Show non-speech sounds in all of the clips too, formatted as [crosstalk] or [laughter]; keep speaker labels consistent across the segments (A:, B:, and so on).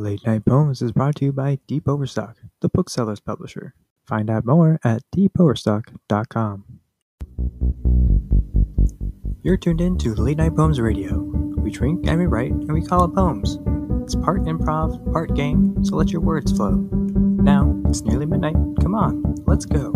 A: Late Night Poems is brought to you by Deep Overstock, the bookseller's publisher. Find out more at deepoverstock.com. You're tuned in to Late Night Poems Radio. We drink and we write and we call it poems. It's part improv, part game, so let your words flow. Now, it's nearly midnight. Come on, let's go.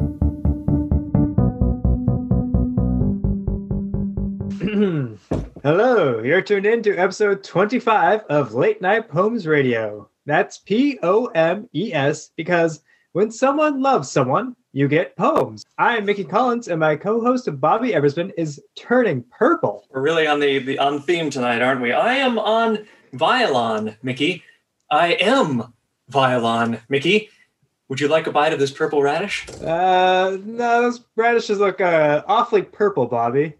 A: [clears throat]
B: Hello, you're tuned in to episode 25 of Late Night Poems Radio. That's P O M E S because when someone loves someone, you get poems. I'm Mickey Collins, and my co host Bobby Eversman is turning purple.
C: We're really on the, the on theme tonight, aren't we? I am on Violon, Mickey. I am Violon, Mickey. Would you like a bite of this purple radish?
B: Uh, no, those radishes look uh, awfully purple, Bobby.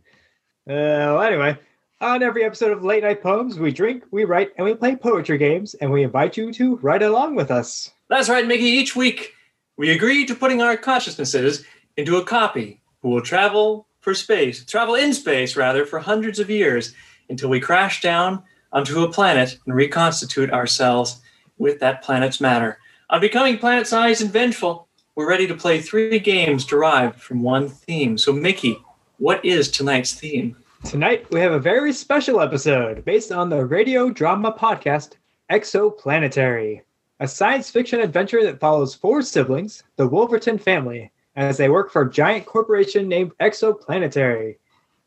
B: Uh, well, anyway, on every episode of Late Night Poems, we drink, we write, and we play poetry games, and we invite you to write along with us.
C: That's right, Mickey. Each week, we agree to putting our consciousnesses into a copy who will travel for space, travel in space, rather, for hundreds of years until we crash down onto a planet and reconstitute ourselves with that planet's matter. On becoming planet sized and vengeful, we're ready to play three games derived from one theme. So, Mickey, what is tonight's theme?
B: Tonight, we have a very special episode based on the radio drama podcast Exoplanetary, a science fiction adventure that follows four siblings, the Wolverton family, as they work for a giant corporation named Exoplanetary.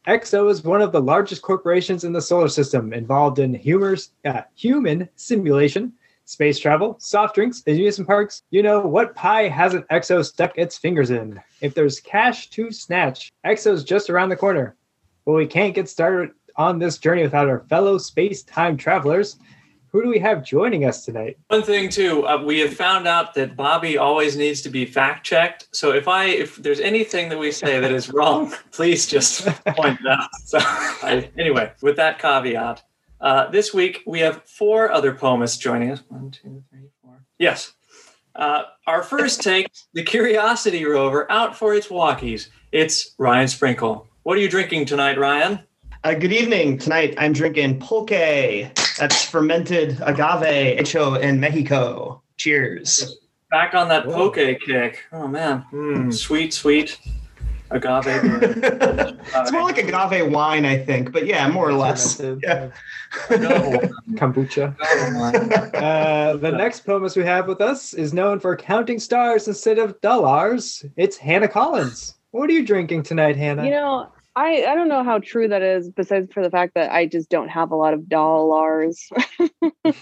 B: Exo is one of the largest corporations in the solar system involved in humors, uh, human simulation, space travel, soft drinks, amusement parks. You know, what pie hasn't Exo stuck its fingers in? If there's cash to snatch, Exo's just around the corner. Well, we can't get started on this journey without our fellow space time travelers. Who do we have joining us tonight?
C: One thing too, uh, we have found out that Bobby always needs to be fact checked. So if I if there's anything that we say that is wrong, [laughs] please just point it out. So I, anyway, with that caveat, uh, this week we have four other poemists joining us. One, two, three, four. Yes. Uh, our first take, the Curiosity rover, out for its walkies. It's Ryan Sprinkle. What are you drinking tonight, Ryan?
D: Uh, good evening. Tonight I'm drinking pulque. That's fermented agave hecho in Mexico. Cheers.
C: Back on that poke kick. Oh man, mm, sweet, sweet agave. beer. [laughs]
D: it's more like agave wine, I think, but yeah, more or less. Yeah. [laughs]
B: Kombucha. Uh, the next poemist we have with us is known for counting stars instead of dollars. It's Hannah Collins. What are you drinking tonight, Hannah?
E: You know, I, I don't know how true that is, besides for the fact that I just don't have a lot of dollars. [laughs]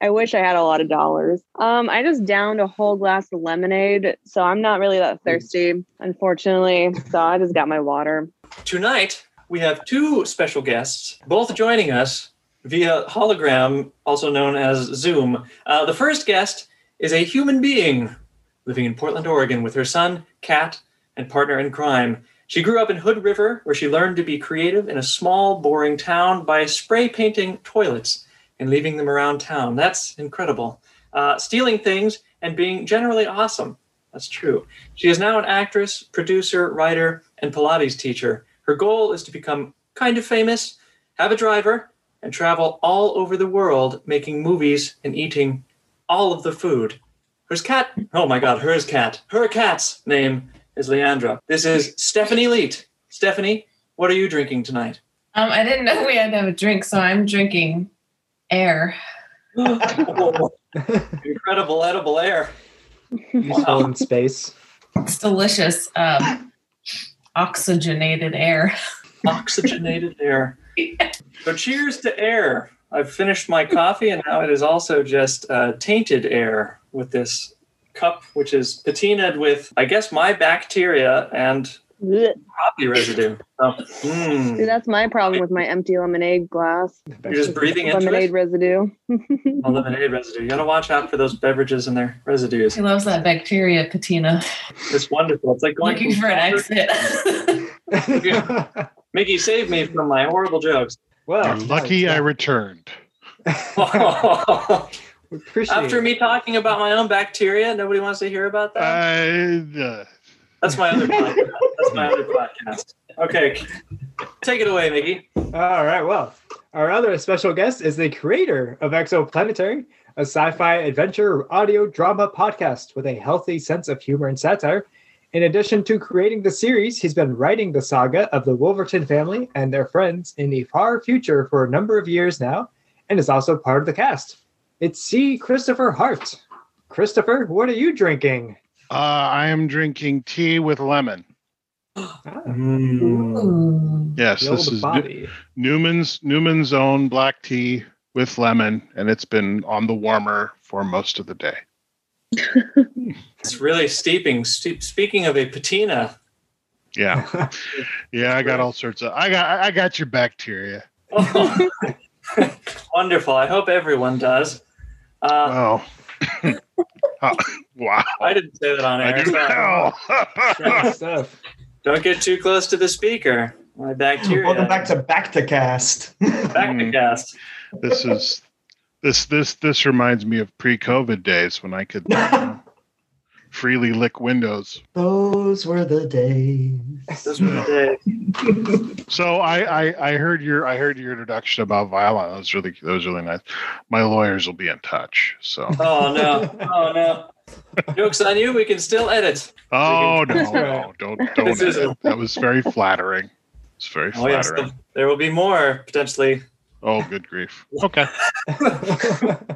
E: I wish I had a lot of dollars. Um, I just downed a whole glass of lemonade, so I'm not really that thirsty, unfortunately. So I just got my water.
C: Tonight we have two special guests, both joining us via hologram, also known as Zoom. Uh, the first guest is a human being living in Portland, Oregon, with her son, Kat, and partner in crime. She grew up in Hood River, where she learned to be creative in a small, boring town by spray painting toilets and leaving them around town. That's incredible. Uh, stealing things and being generally awesome. That's true. She is now an actress, producer, writer, and Pilates teacher. Her goal is to become kind of famous, have a driver, and travel all over the world making movies and eating all of the food. Her cat, oh my god, her cat. Her cat's name is Leandra. This is Stephanie Leet. Stephanie, what are you drinking tonight?
F: Um, I didn't know we had to have a drink, so I'm drinking air. [laughs]
C: Incredible edible air.
B: Useful in space.
F: It's delicious. Um, oxygenated air.
C: Oxygenated [laughs] air. So cheers to air. I've finished my coffee and now it is also just uh, tainted air with this cup, which is patinaed with, I guess, my bacteria and
E: Blech.
C: coffee residue. So, mm,
E: See, that's my problem with my empty lemonade glass.
C: you're just breathing into
E: lemonade
C: it.
E: residue.
C: A [laughs] lemonade residue. You gotta watch out for those beverages and their residues.
F: He loves that bacteria, Patina.
C: It's wonderful. It's like going
F: Looking for an [laughs] exit. [laughs]
C: Mickey, save me from my horrible jokes.
B: well,
G: You're lucky I returned.
B: We appreciate
C: After
B: it.
C: me talking about my own bacteria, nobody wants to hear about that.
G: I, uh,
C: That's my other podcast. That's my other podcast. Okay, take it away, Mickey.
B: All right. Well, our other special guest is the creator of Exoplanetary, a sci fi adventure audio drama podcast with a healthy sense of humor and satire. In addition to creating the series, he's been writing the saga of the Wolverton family and their friends in the far future for a number of years now, and is also part of the cast. It's C. Christopher Hart. Christopher, what are you drinking?
G: Uh, I am drinking tea with lemon.
B: Ah,
G: Yes,
B: the
G: this is Nu-
B: Bobby.
G: Newman's Newman's own black tea with lemon, and it's been on the warmer for most of the day. [laughs]
C: It's really steeping. Ste- speaking of a patina,
G: Yeah, [laughs] yeah, I got all sorts of. I got I got your bacteria. [laughs]
C: oh, wonderful. I hope everyone does. Uh,
G: Wow. [laughs] Oh, wow.
C: I didn't say that on
G: I
C: air.
G: do
C: so
G: now. [laughs]
B: Good stuff.
C: Don't get too close to the speaker. My bacteria.
D: Welcome back to Back to Cast. [laughs]
C: Back to cast.
G: this is this this this reminds me of pre-COVID days when I could you know, freely lick windows.
D: Those were the days.
C: This was the day. [laughs]
G: So I, I I heard your I heard your introduction about violin. That was really that was really nice. My lawyers will be in touch. So
C: Oh no! Oh no! Jokes on you. We can still edit.
G: oh no no don't don't edit. that was very flattering. It's very
C: Oh yes,
G: flattering.
C: there will be more potentially.
G: Oh good grief. Okay. [laughs]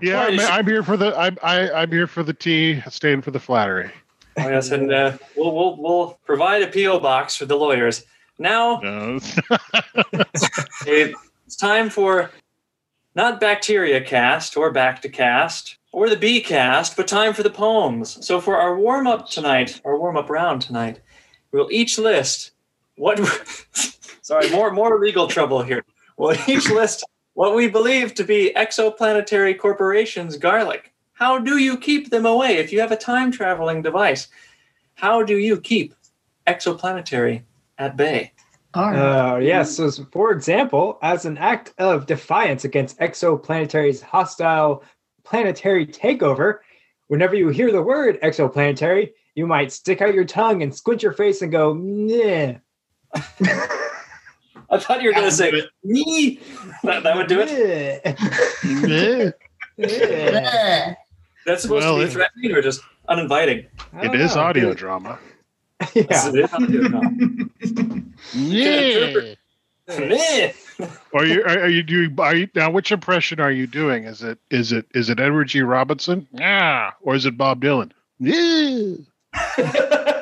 G: Yeah, I'm, I'm here for the I'm I, I'm here for the tea, staying for the flattery.
C: Oh yes, and uh, we'll we'll we'll provide a PO box for the lawyers. Now [laughs] it- [laughs] it's time for not bacteria cast or back to cast or the B cast, but time for the poems. So for our warm up tonight, our warm up round tonight, we'll each list what. sorry, more more legal trouble here. We'll [laughs] each list what we believe to be exoplanetary corporations' garlic. How do you keep them away if you have a time traveling device? How do you keep exoplanetary at bay?
F: All right.
B: Uh, yes. So, for example, as an act of defiance against Exoplanetary's hostile planetary takeover, whenever you hear the word exoplanetary, you might stick out your tongue and squint your face and go, nah. [laughs]
C: I thought you were going to say me. That, that would do it.
B: it. [laughs]
C: That's supposed
G: Well,
C: to be threatening or just uninviting.
G: it is audio drama.
B: Yeah.
C: it is audio now.
G: Yeah.
C: Meh.
G: Are you are, are you doing are you now which impression are you doing? Is it is it is it Edward G. Robinson? Yeah. Or is it Bob Dylan? Yeah. [laughs]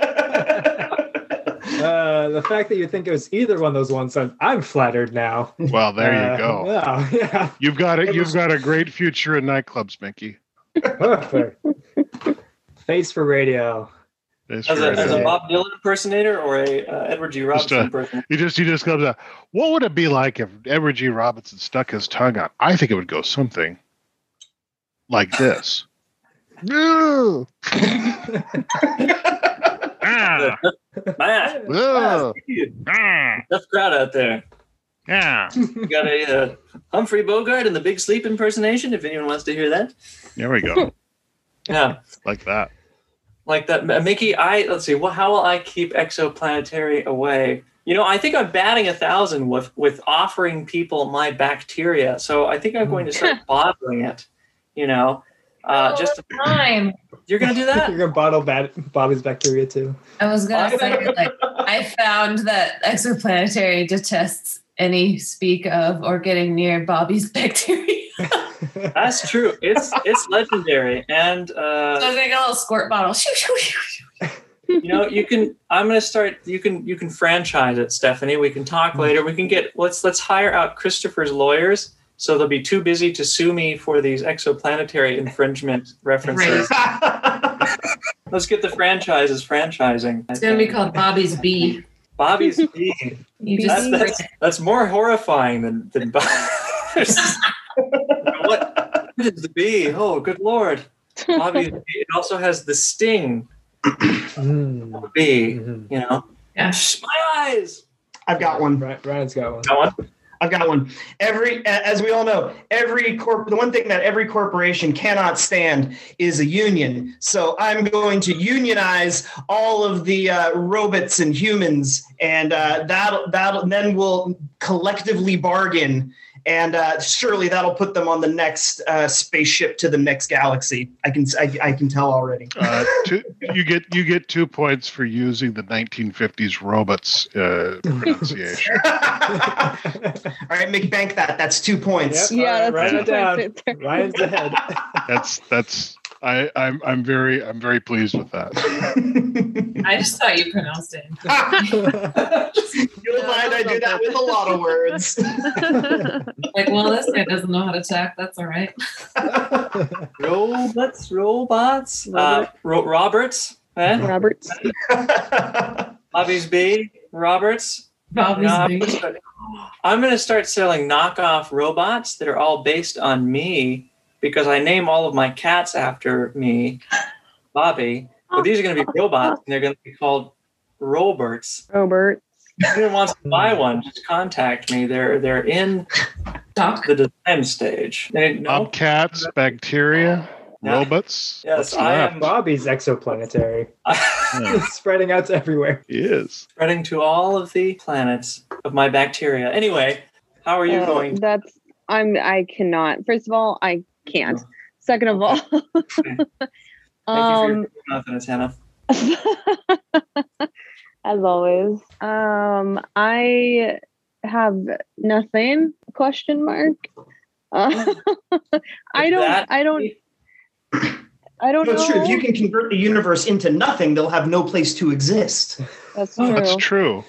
B: Uh, the fact that you think it was either one of those ones, I'm, I'm flattered now.
G: Well, there
B: Uh,
G: you go. [laughs]
B: Yeah, yeah.
G: You've got it.
B: it
G: You've
B: was-
G: got a great future in nightclubs, Mickey.
B: Perfect. Face for radio.
C: As
G: for
C: a, as a Bob Dylan impersonator or a uh, Edward G. Robinson
G: a-
C: impersonator?
G: He just he just comes out. What would it be like if Edward G. Robinson stuck his tongue out? I think it would go something like this. [laughs] No. [laughs] ah,
C: Ah,
G: oh, ah,
C: Tough crowd out there.
G: yeah.
C: You got a uh, Humphrey Bogart in the Big Sleep impersonation, if anyone wants to hear that.
G: There we go. [laughs]
C: Yeah.
G: Like that.
C: like that mickey i let's see well how will i keep exoplanetary away you know i think i'm batting a thousand with with offering people my bacteria so i think i'm going to start [laughs] bottling it you know uh, just to-
F: time.
C: you're gonna do that [laughs]
B: You're gonna bottle bat- Bobby's bacteria too.
F: I was gonna say like [laughs] I found that exoplanetary detests any speak of or getting near Bobby's [laughs] bacteria.
C: that's true it's it's legendary and
F: so
C: uh,
F: I was gonna get a little squirt bottle.
C: You know you can i'm gonna start you can you can franchise it stephanie we can talk later we can get let's let's hire out christopher's lawyers so they'll be too busy to sue me for these exoplanetary infringement [laughs] references Let's get the franchises franchising.
F: It's gonna be called Bobby's Bee.
C: Bobby's Bee.
F: You
C: That's,
F: just
C: that's, that's more horrifying than than Bobby's. [laughs] what? What is the bee? Oh, good lord! Bobby's Bee. It also has the sting
B: Mm.
C: of a bee.
B: Mhm.
C: You know,
F: Yeah.
C: My eyes.
D: I've got one.
B: Ryan- Ryan's got one.
C: That one.
D: I've got one. Every, as we all know, every corp, the one thing that every corporation cannot stand is a union. So I'm going to unionize all of the uh, robots and humans, and uh, that that then we'll collectively bargain and uh, surely that'll put them on the next uh, spaceship to the next galaxy. I can I, I can tell already.
G: Uh, two, you get you get two points for using the 1950s robots uh, [laughs] pronunciation.
D: All right, make bank that. That's two points.
B: Yep.
E: Yeah,
B: All
E: that's
B: right,
E: two
B: it down.
E: points right there.
B: Ryan's ahead.
G: That's that's I I'm I'm very I'm very pleased with that. [laughs]
F: I just thought you pronounced it. [laughs]
D: You'll find I do that with a lot of words. [laughs]
F: Like, well, this guy doesn't know how to talk. That's all right.
C: robots, robots. Uh, Ro- Roberts, eh?
E: Roberts.
C: Bobby's B. Roberts.
F: Bobby's
C: No, I'm
F: big.
C: gonna start- I'm going to start selling knockoff robots that are all based on me because I name all of my cats after me, Bobby. But these are going to be robots, and they're going to be called Roberts.
E: Robert.
C: If anyone wants to buy one, just contact me. They're they're in
F: Doc.
C: the design stage. They, no?
G: Bobcats, bacteria,
C: Yeah.
G: robots.
C: Yes,
G: What's
C: I
G: left?
C: am
B: Bobby's exoplanetary. [laughs] It's [laughs] spreading out to everywhere.
G: He is.
C: spreading to all of the planets of my bacteria. Anyway, how are you
E: Uh,
C: going?
E: That's I'm I cannot. First of all, I can't. Second of all,
C: Thank you for [laughs]
E: um
C: confidence, Hannah. [laughs]
E: as always. Um I have nothing question mark. [laughs] Uh, I don't
C: that-
E: I don't I don't
D: No, it's
E: know.
D: true. If you can convert the universe into nothing, they'll have no place to exist.
E: That's true.
G: That's true.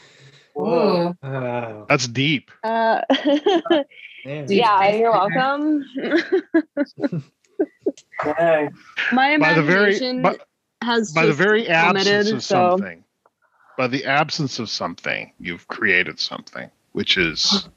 F: Ooh.
B: Oh,
G: That's deep.
E: Uh,
B: man.
F: Deep
E: yeah, you're
F: nightmare.
E: welcome.
C: Okay. [laughs]
E: My
G: By the very
E: imagination
G: by,
E: has
G: by the
E: just
G: very absence
E: plummeted,
G: of
E: so-
G: something, by the absence of something, you've created something, which is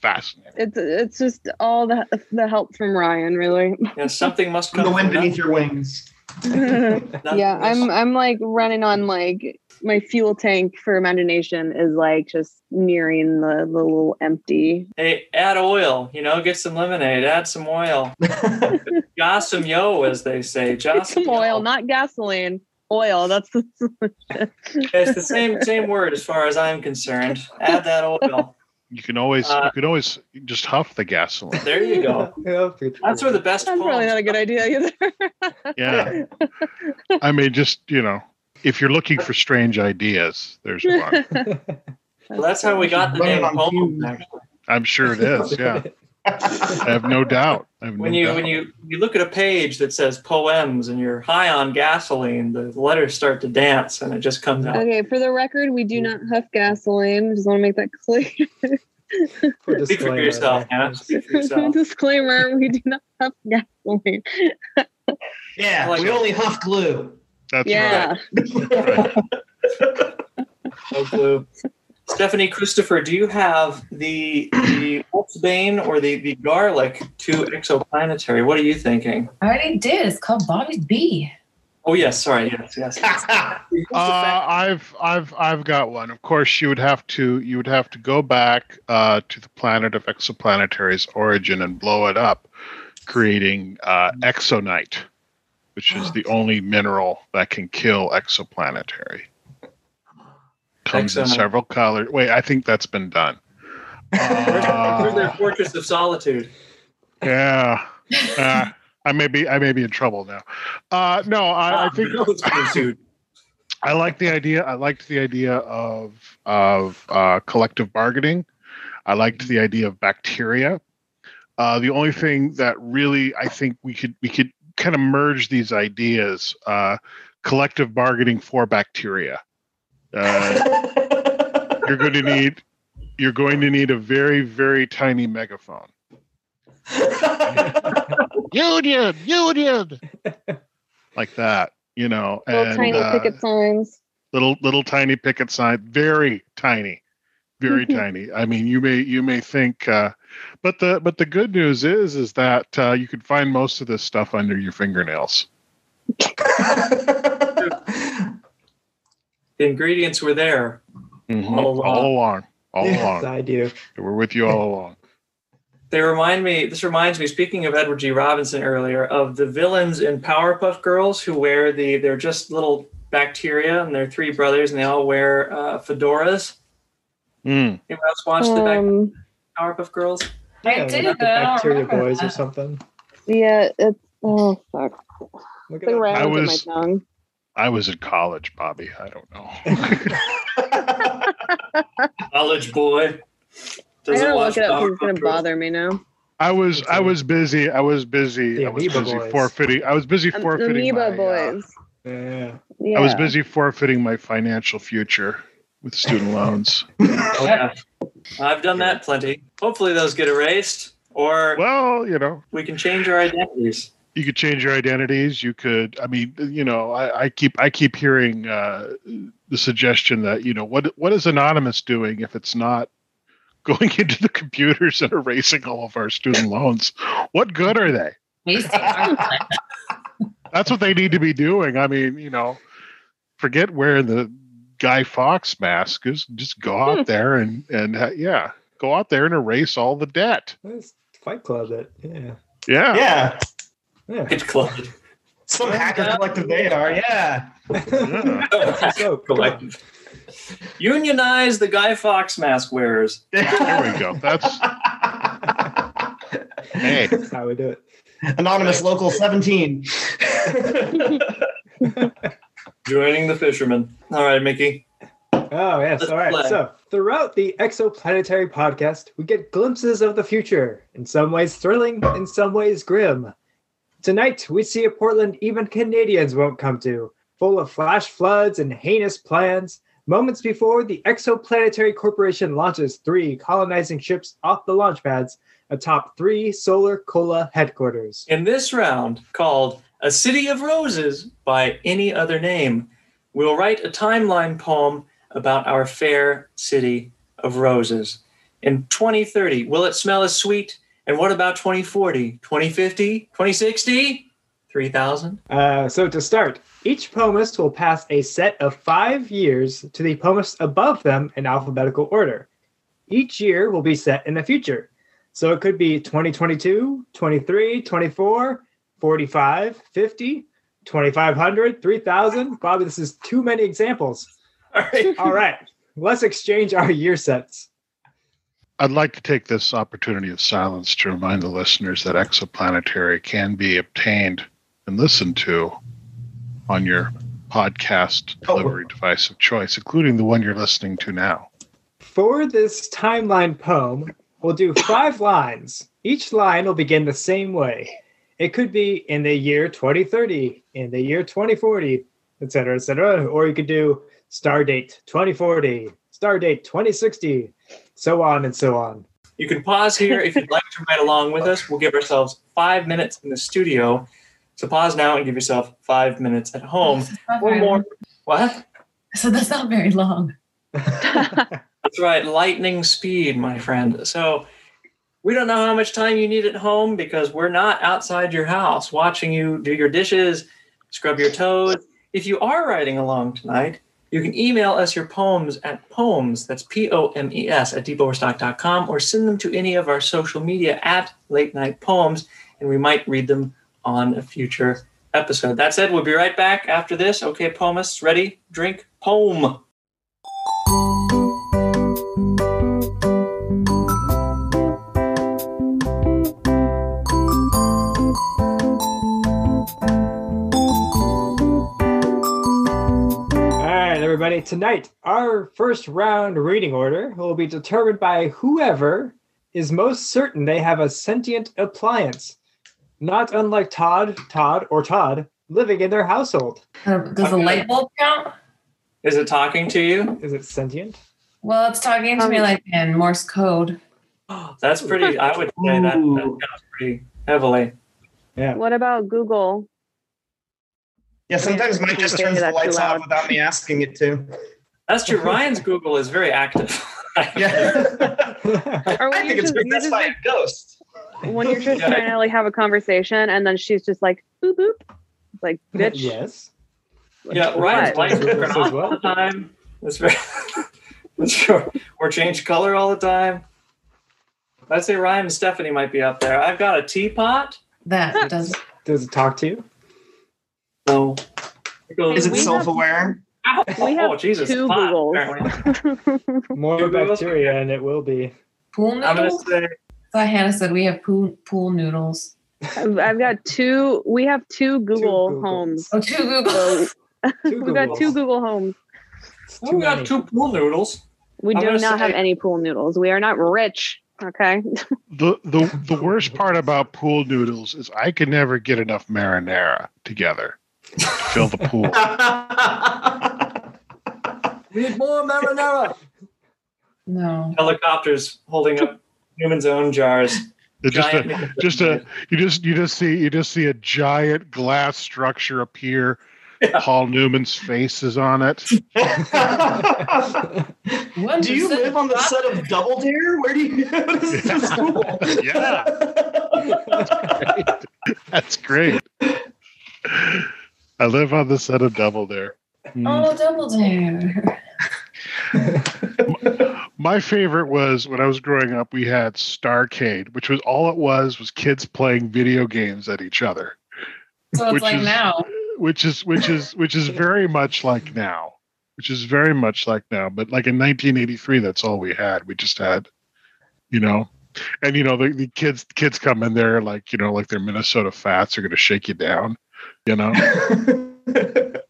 G: fascinating.
E: It's it's just all the the help from Ryan, really.
C: Yeah, something must
D: From
C: come
D: the wind beneath your wings. [laughs]
E: yeah, I'm I'm like running on like my fuel tank for imagination is like just nearing the, the little empty.
C: Hey, add oil. You know, get some lemonade. Add some oil. [laughs] Joss some yo, as they say. Joss
E: Some oil, not gasoline. Oil. That's the
C: It's the same same word as far as I'm concerned. Add that oil.
G: You can always
C: Uh,
G: you can always just huff the gasoline.
C: There you go.
B: Pretty
C: That's where the best.
E: that's probably not a good idea either.
G: Yeah. I mean, just you know, if you're looking for strange ideas, there's one. [laughs]
C: Well, that's how we got the name
D: on
C: poem.
G: I'm sure it is. Yeah, I have no doubt. Have
C: When
G: no
C: you
G: doubt.
C: when you you look at a page that says poems and you're high on gasoline, the letters start to dance and it just comes out.
E: okay, for the record, we do not huff gasoline. Just want to make that clear.
B: For
C: Speak for [laughs] yourself, Hannah. Speak for [laughs] yourself.
E: Disclaimer: We do not huff gasoline.
D: Yeah,
C: like
D: we
C: it.
D: only huff glue.
G: That's
E: yeah.
G: right.
C: No clue. [laughs] Stephanie Christopher, do you have the the Wolfsbane or the, the garlic to exoplanetary? What are you thinking?
F: I already did. It's called Bobby's Bee.
C: Oh yes, sorry, yes, yes. [laughs]
G: Uh, I've I've I've got one. Of course, you would have to you would have to go back uh, to the planet of exoplanetary's origin and blow it up, creating uh, exonite, which is the only mineral that can kill exoplanetary. Comes in several colors. Wait, I think that's been done.
C: Where's their
G: Uh,
C: fortress of solitude?
G: yeah, uh, I may be I may be in trouble now. Uh, no, I, I think
C: It's pursued.
G: I like the idea. I liked the idea of of uh, collective bargaining. I liked the idea of bacteria. Uh, the only thing that really I think we could we could kind of merge these ideas: uh, collective bargaining for bacteria. Uh, [laughs] you're going to need you're going to need a very very tiny megaphone. [laughs] Union, union, like that. You know,
E: Little
G: and
E: tiny
G: uh,
E: picket signs.
G: little little tiny picket sign very tiny very tiny i mean you may you may think uh but the but the good news is is that uh, you can find most of this stuff under your fingernails
C: The ingredients were there. All along.
G: all along all
B: yes,
G: along
B: I do.
G: we're with you all along
C: They remind me. This reminds me. Speaking of Edward G. Robinson earlier, of the villains in Powerpuff Girls who wear the. They're just little bacteria, and they're three brothers, and they all wear uh, fedoras.
G: Mm.
C: Anyone else watch the back
E: Um,
C: Powerpuff Girls?
F: I
B: Yeah,
F: did,
B: like the
F: but I don't
B: Bacteria
F: remember
B: Boys or something.
E: Yeah, it's oh fuck.
B: Look
E: The
B: it.
G: I
E: in
G: was-
E: my tongue.
G: I was in college, Bobby. I don't know. [laughs] [laughs]
C: College boy.
E: I
C: Doesn't
E: gotta
C: watch
E: look it up because it's gonna bother me now.
G: I was I was busy. I was busy.
B: The
G: I was busy
B: Boys.
G: forfeiting. I was busy
E: Um,
G: forfeiting.
E: Amoeba
G: my, uh,
E: boys.
B: Yeah.
E: Yeah.
G: I was busy forfeiting my financial future with student loans.
C: Oh, [laughs] yeah. I've done that plenty. Hopefully those get erased, or
G: Well, you know,
C: we can change our identities.
G: you could change your identities. You could. I mean, you know, I, I keep I keep hearing uh, the suggestion that you know what what is anonymous doing if it's not [laughs] going into the computers and erasing all of our student loans? What good are they?
F: Wasting our time.
G: That's what they need to be doing. I mean, you know, forget where the Guy Fawkes mask. Just just go [laughs] out there and and uh, yeah, go out there and erase all the debt.
B: That's Fight Club. That yeah.
G: Yeah.
D: yeah.
B: Yeah.
C: It's club. [laughs]
D: Some hacker collective they are. Yeah.
G: Yeah. [laughs]
B: so
C: Collective. Unionize the Guy Fawkes mask wearers.
G: There we go. That's hey.
B: That's how we do it.
D: Anonymous local 17.
C: Joining the fishermen. All right, Mickey.
B: Oh, yes.
C: Let's
B: All right.
C: play.
B: So, throughout the Exoplanetary podcast, we get glimpses of the future, in some ways thrilling, in some ways grim. Tonight, we see a Portland even Canadians won't come to, full of flash floods and heinous plans. Moments before the Exoplanetary Corporation launches three colonizing ships off the launch pads atop three Solar Cola headquarters.
C: In this round, called A City of Roses by Any Other Name, we'll write a timeline poem about our fair city of roses. In 2030, will it smell as sweet? And what about 2040, 2050, 2060, 3000?
B: Uh, so to start, each poemist will pass a set of five years to the poemists above them in alphabetical order. Each year will be set in the future. So it could be 2022, 23, 24, 45, 50, 2500, 3000. Bobby, this is too many examples.
C: All right. [laughs]
B: All right, let's exchange our year sets.
G: I'd like to take this opportunity of silence to remind the listeners that Exoplanetary can be obtained and listened to on your podcast
D: Oh.
G: delivery device of choice, including the one you're listening to now.
B: For this timeline poem, we'll do five lines. Each line will begin the same way. It could be in the year 2030, in the year 2040, etc., etc. Or you could do star date 2040, star date 2060, so on and so on.
C: You can pause here if you'd like to write along with us. We'll give ourselves five minutes in the studio. So pause now and give yourself five minutes at home.
F: That's not
C: Or more.
F: long.
C: What?
F: So that's not very long. [laughs] [laughs]
C: That's right, lightning speed, my friend. So we don't know how much time you need at home because we're not outside your house watching you do your dishes, scrub your toes. If you are writing along tonight, you can email us your poems at poems, that's P O M E S, at deepoverstock.com, or send them to any of our social media at late night poems, and we might read them on a future episode. That said, we'll be right back after this. Okay, poemists, ready? Drink poem.
B: Right. Tonight, our first round reading order will be determined by whoever is most certain they have a sentient appliance, not unlike Todd, Todd, or Todd living in their household.
F: Uh, Does a light bulb count?
C: Is it talking to you?
B: Is it sentient?
F: Well, it's talking to me
E: Um,
F: like in Morse code. [gasps]
C: That's pretty. I would say that, that counts pretty heavily.
B: Yeah.
E: What about Google?
D: Yeah, sometimes Mike just turns the lights off without me asking it to.
C: That's true. Ryan's Google is very active. [laughs]
D: Yeah.
E: Or
D: I think
E: you're
D: it's
E: just,
D: been that's by
E: like,
D: a ghost.
E: when you're just
C: Yeah.
E: trying to like have a conversation, and then she's just like boop boop, It's like [laughs] bitch.
B: yes.
C: yeah, Ryan's lights
B: Google
C: turn off all the time. That's very. [laughs] That's true. Or change color all the time. I'd say Ryan and Stephanie might be up there. I've got a teapot.
F: That does.
B: Does it talk to you?
C: So.
D: Is it self-aware?
C: Ow!
E: we have
C: oh, Jesus.
E: two
C: pot,
E: Googles. [laughs]
B: More
C: Two Googles?
B: bacteria, and it will be.
F: Pool
C: I'm going to
F: noodles?
C: say
F: thought Hannah said we have pool, pool noodles.
E: I've, I've got two. We have two Google
B: Googles.
E: homes.
F: Oh, two Google.
E: So [laughs] [laughs] we've got two Google homes.
C: Well, we got
B: many.
C: two pool noodles.
E: We
C: I'm
E: do
C: gonna
E: not have any pool noodles. We are not rich. Okay.
G: The the the worst part about pool noodles is I can never get enough marinara together to fill the pool.
B: We [laughs] need more marinara.
F: No.
C: Helicopters holding up Newman's own jars.
G: It's just a, [laughs] just a you just you just see you just see a giant glass structure appear.
C: Yeah.
G: Paul Newman's face is on it. [laughs]
D: Do you live on the set of Double Dare? Where do you go to
G: Yeah.
D: school?
G: Yeah. That's great. I live on the set of Double Dare.
F: Oh, mm. double dare. [laughs]
G: My favorite was when I was growing up. We had Starcade, which was all it was was kids playing video games at each other,
F: So it's
G: Which
F: like
G: is-
F: now.
G: which is which is which is very much like now, which is very much like now. But like in 1983, that's all we had. We just had, you know, and you know the, the kids kids come in there like you know like their Minnesota Fats are going to shake you down, you know. [laughs]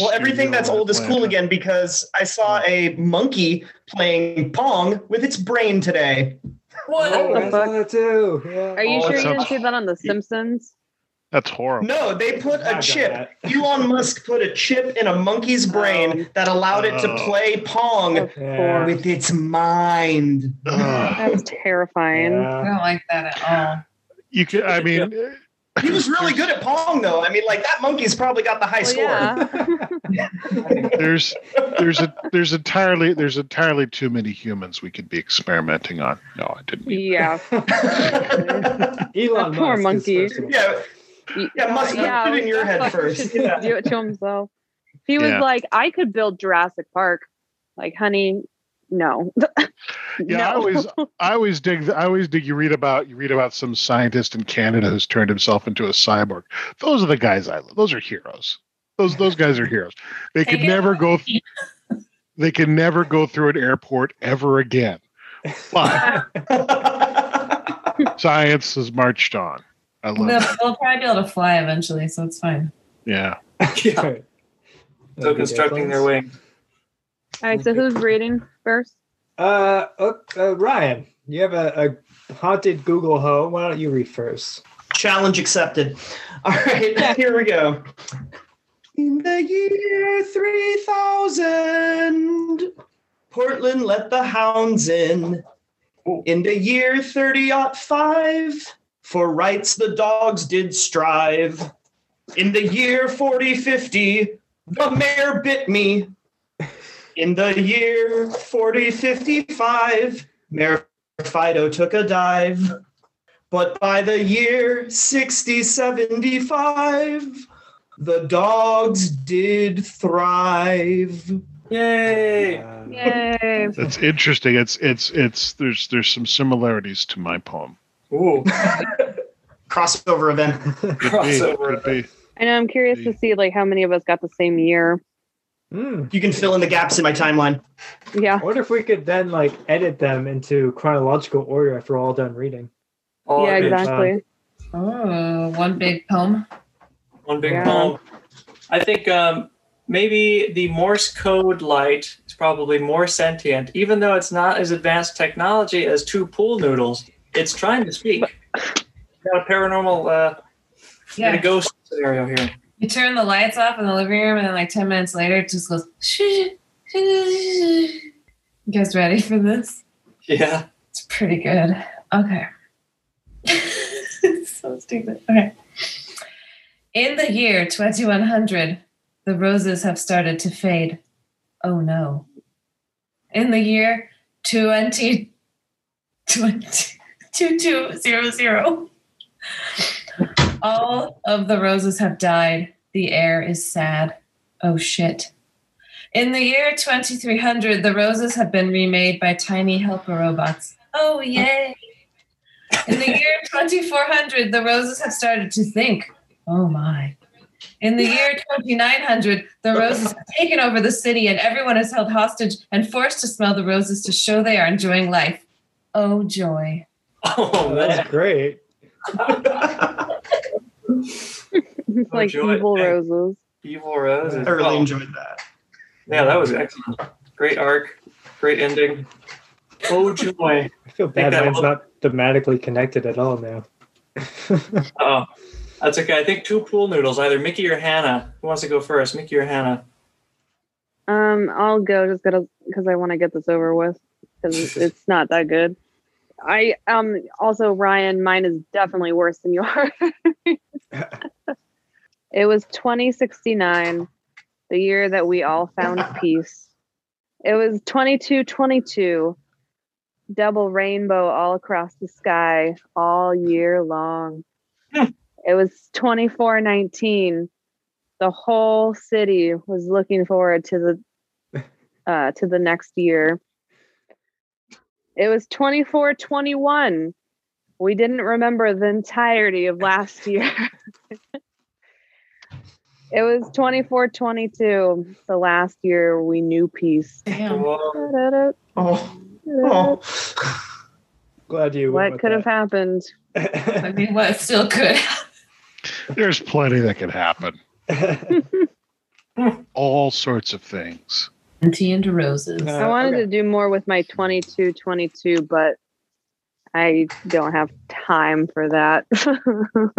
D: well, everything that's old is cool again because I saw a monkey playing Pong with its brain today.
F: What?
B: Oh,
E: the fuck?
B: that too. Yeah.
E: Are you
G: Oh,
E: sure
G: that
E: you didn't see that on The Simpsons?
G: That's horrible.
D: No, they put a chip. [laughs] Elon Musk put a chip in a monkey's brain
E: Um,
D: that allowed it to
G: Oh.
D: play Pong
E: Of
B: Yeah.
E: course.
D: with its mind.
G: Ugh.
E: That's terrifying.
F: I don't like that at all.
G: You can. I [laughs] mean,
D: He was really good at Pong, though. I mean, like that monkey's probably got the high
E: Well,
D: score.
E: yeah. [laughs]
G: there's there's a there's entirely there's entirely too many humans we could be experimenting on. No, I didn't. Mean
E: yeah. [laughs]
B: Elon
E: That poor
B: Musk is
E: monkey.
B: first
D: yeah, yeah, Musk put it in your head first.
E: should just do it to himself. He was
G: Yeah.
E: like, I could build Jurassic Park. Like, honey, no. [laughs]
G: Yeah, I always I always dig I always dig you read about you read about some scientist in Canada who's turned himself into a cyborg. Those are the guys I love. Those are heroes. Those those guys are heroes. They could never go
F: away.
G: they can never go through an airport ever again. But [laughs] science has marched on. I love
F: They'll,
G: it.
F: they'll probably be able to fly eventually, so it's fine.
G: Yeah. [laughs]
C: yeah. So constructing their wing.
E: All right, so who's reading first?
B: Uh, oh, uh, Ryan, you have a, a haunted Google home. Why don't you read first?
D: Challenge accepted. All right, here we go. In the year 3000, Portland let the hounds in. In the year 30 5, for rights the dogs did strive. In the year 4050, the mayor bit me. In the year 4055, Mayor Fido took a dive. But by the year 6075, the dogs did thrive.
C: Yay!
B: Uh,
E: Yay. [laughs]
G: That's interesting. It's it's it's there's there's some similarities to my poem.
C: Ooh, [laughs]
D: Crossover event.
G: Could be,
C: crossover.
G: could be.
E: I know I'm curious to see like how many of us got the same year.
B: Hmm.
D: You can fill in the gaps in my timeline.
E: Yeah.
B: I wonder if we could then like edit them into chronological order after we're all done reading.
C: All
E: yeah,
C: of
E: exactly.
F: Oh, one big poem.
C: One big
E: Yeah.
C: poem. I think um, maybe the Morse code light is probably more sentient, even though it's not as advanced technology as two pool noodles. It's trying to speak. Got a paranormal, uh, got a
F: Yeah.
C: ghost scenario here.
F: You turn the lights off in the living room, and then like 10 minutes later, it just goes. You guys ready for this?
C: Yeah.
F: It's pretty good. Okay. It's [laughs] so stupid. Okay. In the year 2100, the roses have started to fade. Oh no. In the year 20, 20 2200, all of the roses have died. The air is sad. Oh shit. In the year 2300, the roses have been remade by tiny helper robots. Oh, yay. In the year 2400, the roses have started to think. Oh, my. In the year 2900, the roses have taken over the city and everyone is held hostage and forced to smell the roses to show they are enjoying life. Oh, joy.
C: Oh
B: That's great. [laughs] [laughs]
E: like
C: joy.
E: evil
C: Hey.
E: roses.
C: Evil Rose.
D: I really
C: oh,
D: enjoyed that.
C: Yeah, that was excellent. Great arc. Great ending. Oh joy. [laughs]
B: I feel bad
C: that
B: mine's
C: will-
B: not thematically connected at all now. [laughs]
C: Oh, that's okay. I think two pool noodles, either Mickey or Hannah. Who wants to go first? Mickey or Hannah?
E: Um, I'll go just because I want to get this over with because it's not that good. I um also Ryan, mine is definitely worse than yours. [laughs] it was 2069, the year that we all found peace. It was 2222, double rainbow all across the sky all year long. [laughs] it was 2419. The whole city was looking forward to the [laughs] uh, to the next year. It was 24 21. We didn't remember the entirety of last year. [laughs] it was 24 22, the last year we knew peace.
F: Damn.
D: Oh, oh. [sighs]
B: Glad you.
E: What could have happened? [laughs]
F: I mean, what still could? [laughs]
G: There's plenty that could happen. All sorts of things.
F: Tea into roses.
B: Uh,
E: I wanted
B: okay.
E: to do more with my 22 22, but I don't have time for that. [laughs]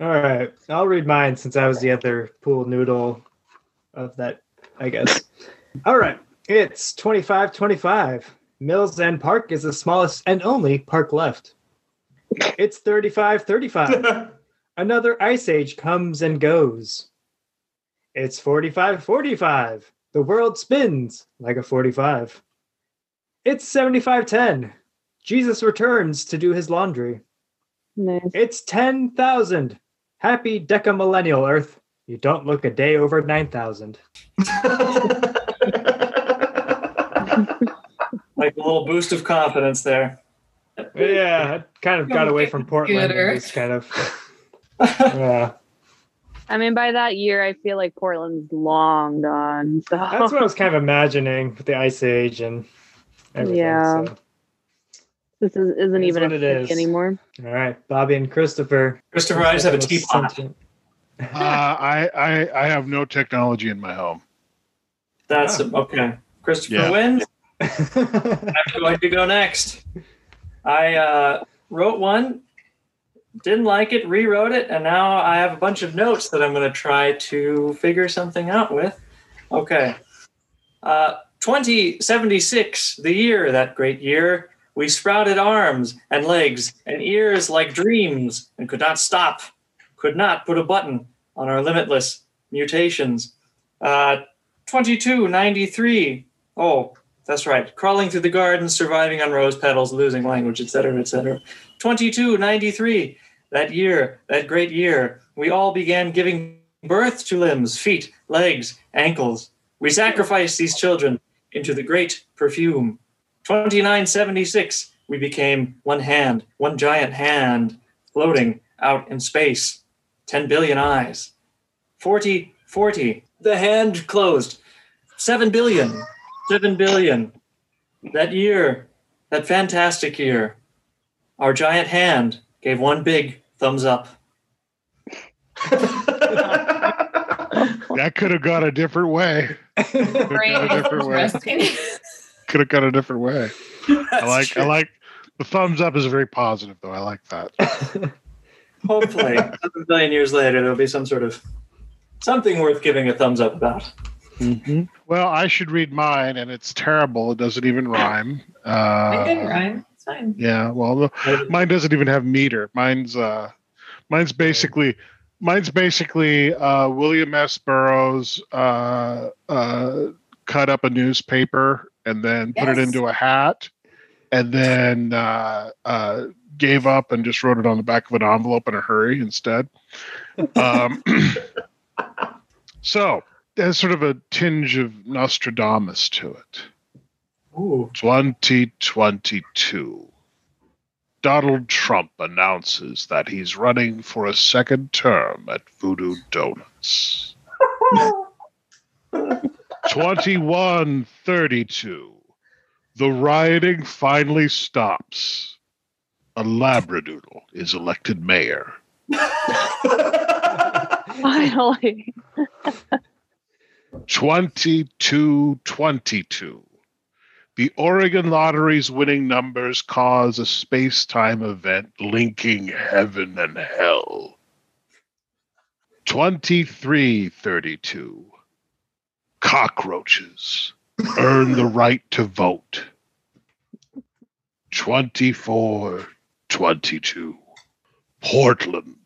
B: All right, I'll read mine since I was the other pool noodle of that, I guess. [laughs] All right, it's 25 25. Mill Ends Park is the smallest and only park left. It's 35 35. [laughs] Another ice age comes and goes. It's 45 45. The world spins like a 45. It's 75 10. Jesus returns to do his laundry.
E: nice.
B: It's 10,000. Happy decamillennial Earth. You don't look a day over 9,000. [laughs]
C: Like a little boost of confidence there.
B: Yeah, I kind of got away from [laughs] Portland.
F: Good
B: and just kind of. [laughs] Yeah,
E: I mean, by that year, I feel like Portland's long gone. So
B: that's what I was kind of imagining with the Ice Age and everything.
E: Yeah.
B: so.
E: This is, isn't even a
B: what it
E: city anymore.
B: All right, Bobby and Christopher.
C: Christopher, I just have a teapot.
G: Uh, I, I I have no technology in my home.
C: That's
B: Ah.
C: okay. Christopher
G: Yeah.
C: wins. [laughs] I'm going to go next. I uh, wrote one, didn't like it, rewrote it, and now I have a bunch of notes that I'm going to try to figure something out with. Okay. Uh, 2076, the year, that great year, we sprouted arms and legs and ears like dreams and could not stop, could not put a button on our limitless mutations. Uh, 2293, oh, that's right. Crawling through the garden, surviving on rose petals, losing language, etc., etc. 2293, that year, that great year, we all began giving birth to limbs, feet, legs, ankles. We sacrificed these children into the great perfume. 2976, we became one hand, one giant hand, floating out in space. 10 billion eyes. 40, 40, the hand closed. 7 billion, 7 billion. That year, that fantastic year, our giant hand gave one big thumbs up. [laughs]
G: That could have [laughs] gone a different way.
F: Brain
G: a different way.
F: Interesting.
G: Could have gone a different way. [laughs] I like
C: true.
G: I like the thumbs up is very positive though. I like that. [laughs]
C: Hopefully, seven billion years later, there'll be some sort of something worth giving a thumbs up about.
G: Well, I should read mine, and it's terrible. It doesn't even rhyme.
F: I didn't
G: Uh,
F: rhyme. It's fine.
G: yeah, well, [laughs] mine doesn't even have meter. Mine's uh, mine's basically mine's basically uh, William S. Burroughs uh, uh, cut up a newspaper and then put it into a hat, and then uh, uh, gave up and just wrote it on the back of an envelope in a hurry instead. Um, [laughs] so there's sort of a tinge of Nostradamus to it.
C: Ooh,
G: 2022. Donald Trump announces that he's running for a second term at Voodoo Doughnuts. [laughs] 2132. The rioting finally stops. a Labradoodle is elected mayor.
E: Finally.
G: 2222. The Oregon Lottery's winning numbers cause a space time event linking heaven and hell. 2332. Cockroaches earn the right to vote. 2422. Portland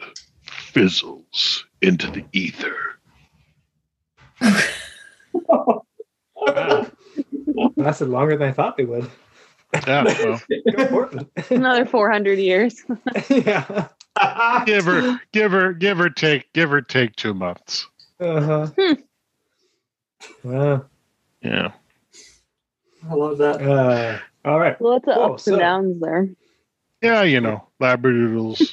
G: fizzles into the ether.
B: Wow. Lasted longer than I thought they would.
G: Yeah, well,
B: Go Portland.
E: Another 400 years. [laughs]
B: yeah.
G: give or give or give or take give or take two months.
B: Uh-huh.
E: Hmm.
B: Wow.
G: Yeah.
C: I love that.
B: Uh, all right.
E: Lots of
B: Cool,
E: ups
B: so-
E: and downs there.
G: Yeah, you know, labradoodles,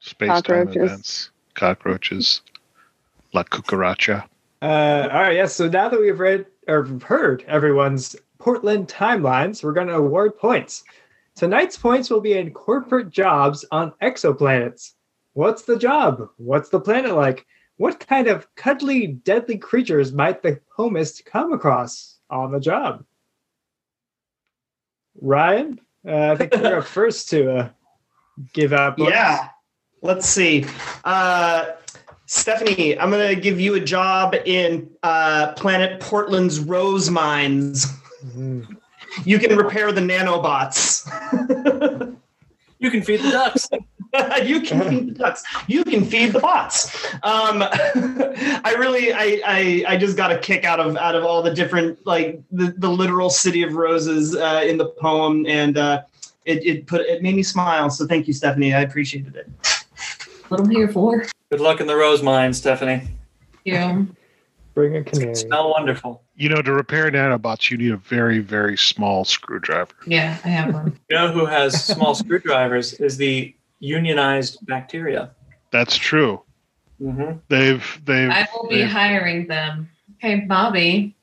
G: space time
E: Cockroaches.
G: events, cockroaches, la cucaracha.
B: Uh, all right. Yes. so now that we've read or heard everyone's Portland timelines, we're going to award points. Tonight's points will be in corporate jobs on exoplanets. What's the job? What's the planet like? What kind of cuddly, deadly creatures might the poemist come across on the job? Ryan, uh, I think you're up [laughs] first to uh, give out. points.
D: Yeah. Let's see. Uh, Stephanie, I'm going to give you a job in uh, Planet Portland's Rose Mines.
B: Mhm.
D: You can repair the nanobots. [laughs]
C: You can feed the ducks. [laughs]
D: you can feed the ducks. You can feed the bots. Um, [laughs] I really, I, I, I just got a kick out of out of all the different like the, the literal city of roses uh, in the poem, and uh, it, it put it made me smile. So thank you, Stephanie. I appreciated it.
F: What I'm here for.
C: Good luck in the rose mine, Stephanie.
F: Yeah.
B: Bring a canary.
C: Smell wonderful.
G: You know, to repair nanobots, you need a very, very small screwdriver.
F: Yeah, I have one.
C: You know who has small [laughs] screwdrivers is the unionized bacteria.
G: That's true.
C: hmm
G: They've they've
F: I will be
G: they've-
F: hiring them. Okay, Bobby,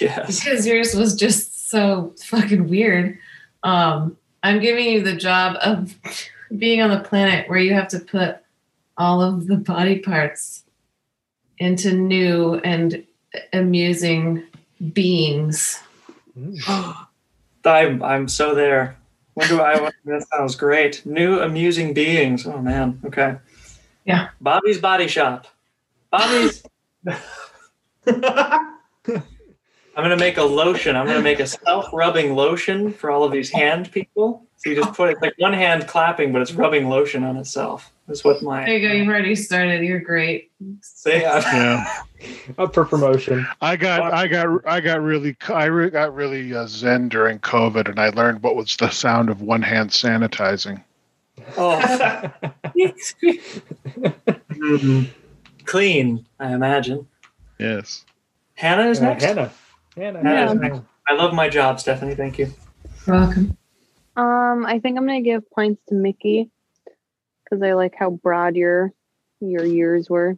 C: Yes.
F: because yours was just so fucking weird. Um, I'm giving you the job of [laughs] being on the planet where you have to put all of the body parts into new and amusing beings. [gasps]
C: I'm I'm so there. When do I? That sounds great. New amusing beings. Oh man. Okay.
F: Yeah.
C: Bobby's Body Shop. Bobby's. [laughs] I'm gonna make a lotion. I'm gonna make a self-rubbing lotion for all of these hand people. So you just put it like one hand clapping, but it's rubbing lotion on itself. That's what my.
F: There you go. You've already started. You're great.
C: Say I-
G: yeah.
B: Up for promotion.
G: I got I got I got really I re- got really uh, zen during COVID, and I learned what was the sound of one hand sanitizing.
C: oh, mm, [laughs] [laughs] clean. I imagine.
G: Yes.
C: Hannah is
B: Uh,
C: next.
B: Hannah. Hannah.
C: Hannah is next. I love my job, Stephanie. Thank you.
F: You're welcome.
E: Um, I think I'm gonna give points to Mickey because I like how broad your your years were,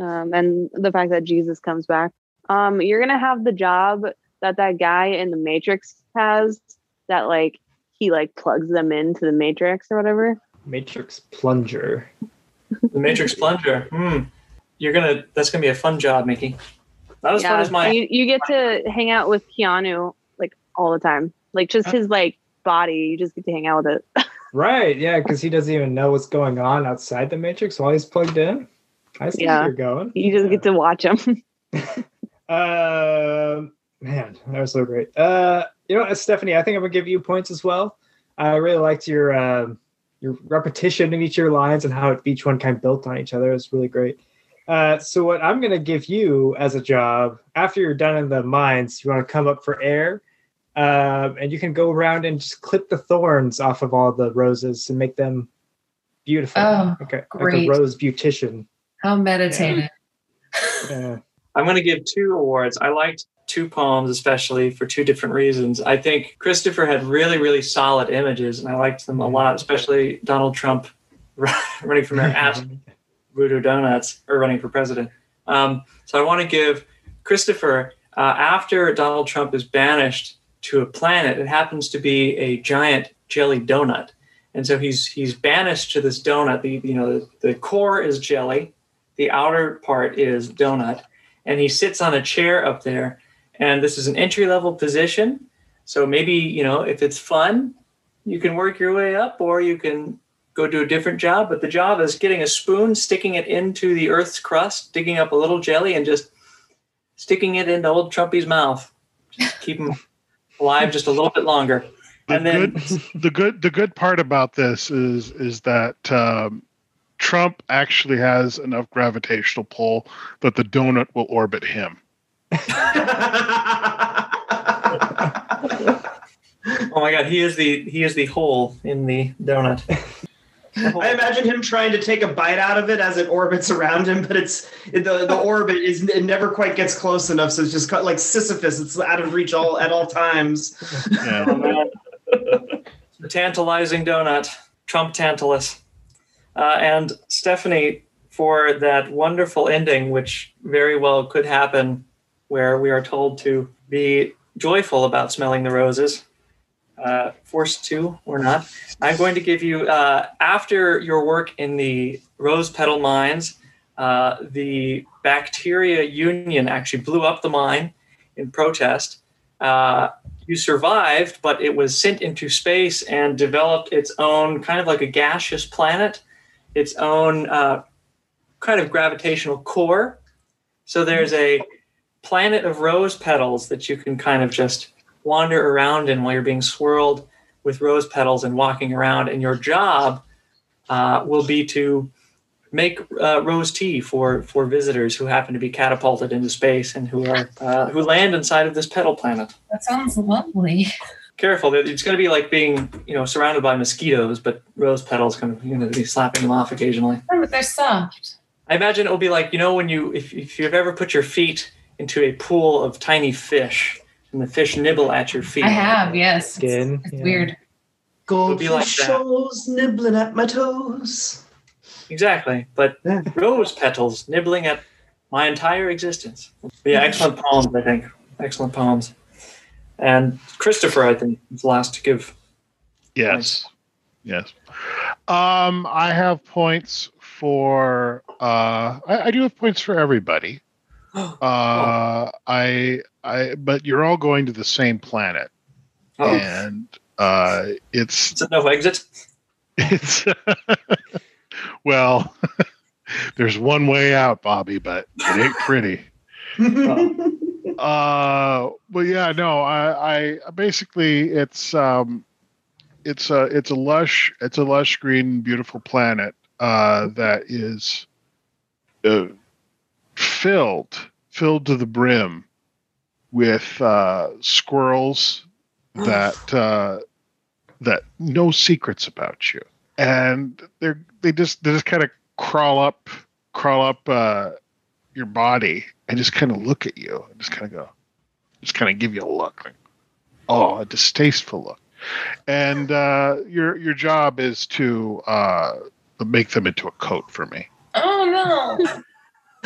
E: um, and the fact that Jesus comes back. Um, you're gonna have the job that that guy in the Matrix has. That like he like plugs them into the Matrix or whatever.
B: Matrix plunger.
C: The Matrix Plunger. Hmm. You're gonna. That's gonna be a fun job, Mickey. Not as fun as my.
E: you, you get to hang out with Keanu like all the time. Like just his like body, you just get to hang out with it. [laughs]
B: Right. Yeah, because he doesn't even know what's going on outside the Matrix while he's plugged in. I see
E: Yeah.
B: where you're going.
E: You just get to watch him.
B: uh, [laughs] man, that was so great. Uh, you know, Stephanie, I think I'm gonna give you points as well. I really liked your um your repetition of each of your lines and how each one kind of built on each other. It was really great. Uh, so what I'm gonna give you as a job after you're done in the mines, you want to come up for air, um, and you can go around and just clip the thorns off of all the roses and make them beautiful.
F: Oh,
B: okay, like
F: great.
B: a rose beautician.
F: How meditative.
B: Yeah. [laughs]
C: I'm going to give two awards. I liked two poems, especially for two different reasons. I think Christopher had really, really solid images, and I liked them a lot, especially Donald Trump [laughs] running for mayor at [laughs] Voodoo Doughnuts or running for president. Um, so I want to give Christopher, uh, after Donald Trump is banished to a planet, it happens to be a giant jelly donut. and so he's he's banished to this donut. The you know the, the core is jelly, the outer part is donut, and he sits on a chair up there. And this is an entry level position, so maybe you know if it's fun, you can work your way up, or you can go do a different job. But the job is getting a spoon, sticking it into the Earth's crust, digging up a little jelly, and just sticking it into old Trumpy's mouth. Just keep him alive just a little bit longer.
G: The
C: And then-
G: good, the good, the good part about this is is that um, Trump actually has enough gravitational pull that the donut will orbit him. [laughs]
C: Oh my God, he is the he is the hole in the donut. The hole-
D: I imagine him trying to take a bite out of it as it orbits around him, but it's the the orbit is it never quite gets close enough, so it's just cut like Sisyphus. It's out of reach all at all times.
G: Yeah.
C: The [laughs] tantalizing donut, Trump Tantalus. Uh, and Stephanie, for that wonderful ending, which very well could happen, where we are told to be joyful about smelling the roses, uh, forced to or not, I'm going to give you, uh, after your work in the rose petal mines, uh, the bacteria union actually blew up the mine in protest. Uh, you survived, but it was sent into space and developed its own kind of like a gaseous planet, its own uh, kind of gravitational core. So there's a planet of rose petals that you can kind of just wander around in while you're being swirled with rose petals and walking around. And your job uh, will be to make uh, rose tea for for visitors who happen to be catapulted into space and who are uh, who land inside of this petal planet
F: That sounds lovely.
C: careful. It's going to be like being, you know, surrounded by mosquitoes, but rose petals kind of, you know, be slapping them off occasionally.
F: Oh, but they're soft.
C: I imagine it will be like, you know, when you, if, if you've ever put your feet into a pool of tiny fish and the fish nibble at your feet.
F: I have, yes.
B: Skin,
F: it's
B: yeah.
F: weird.
C: It'll be like
D: Goldfish
C: that.
D: nibbling at my toes.
C: Exactly. But rose petals nibbling at my entire existence. But yeah, excellent poems, I think. Excellent poems. And Christopher, I think, is last to give.
G: Yes. Yes. Um, I have points for uh I, I do have points for everybody. [gasps] Uh I I but you're all going to the same planet.
C: Oh,
G: And uh it's
C: is it no exit? [laughs]
G: it's [laughs] well [laughs] there's one way out, Bobby, but it ain't pretty. Uh, well, yeah, no, I, I basically it's um, it's a it's a lush it's a lush green beautiful planet uh, that is uh, filled filled to the brim with uh, squirrels that uh, that know secrets about you, and they're they just they just kind of crawl up crawl up uh, your body and just kind of look at you and just kind of go, just kind of give you a look, like, oh, a distasteful look. And uh, your your job is to uh, make them into a coat for me.
F: Oh no.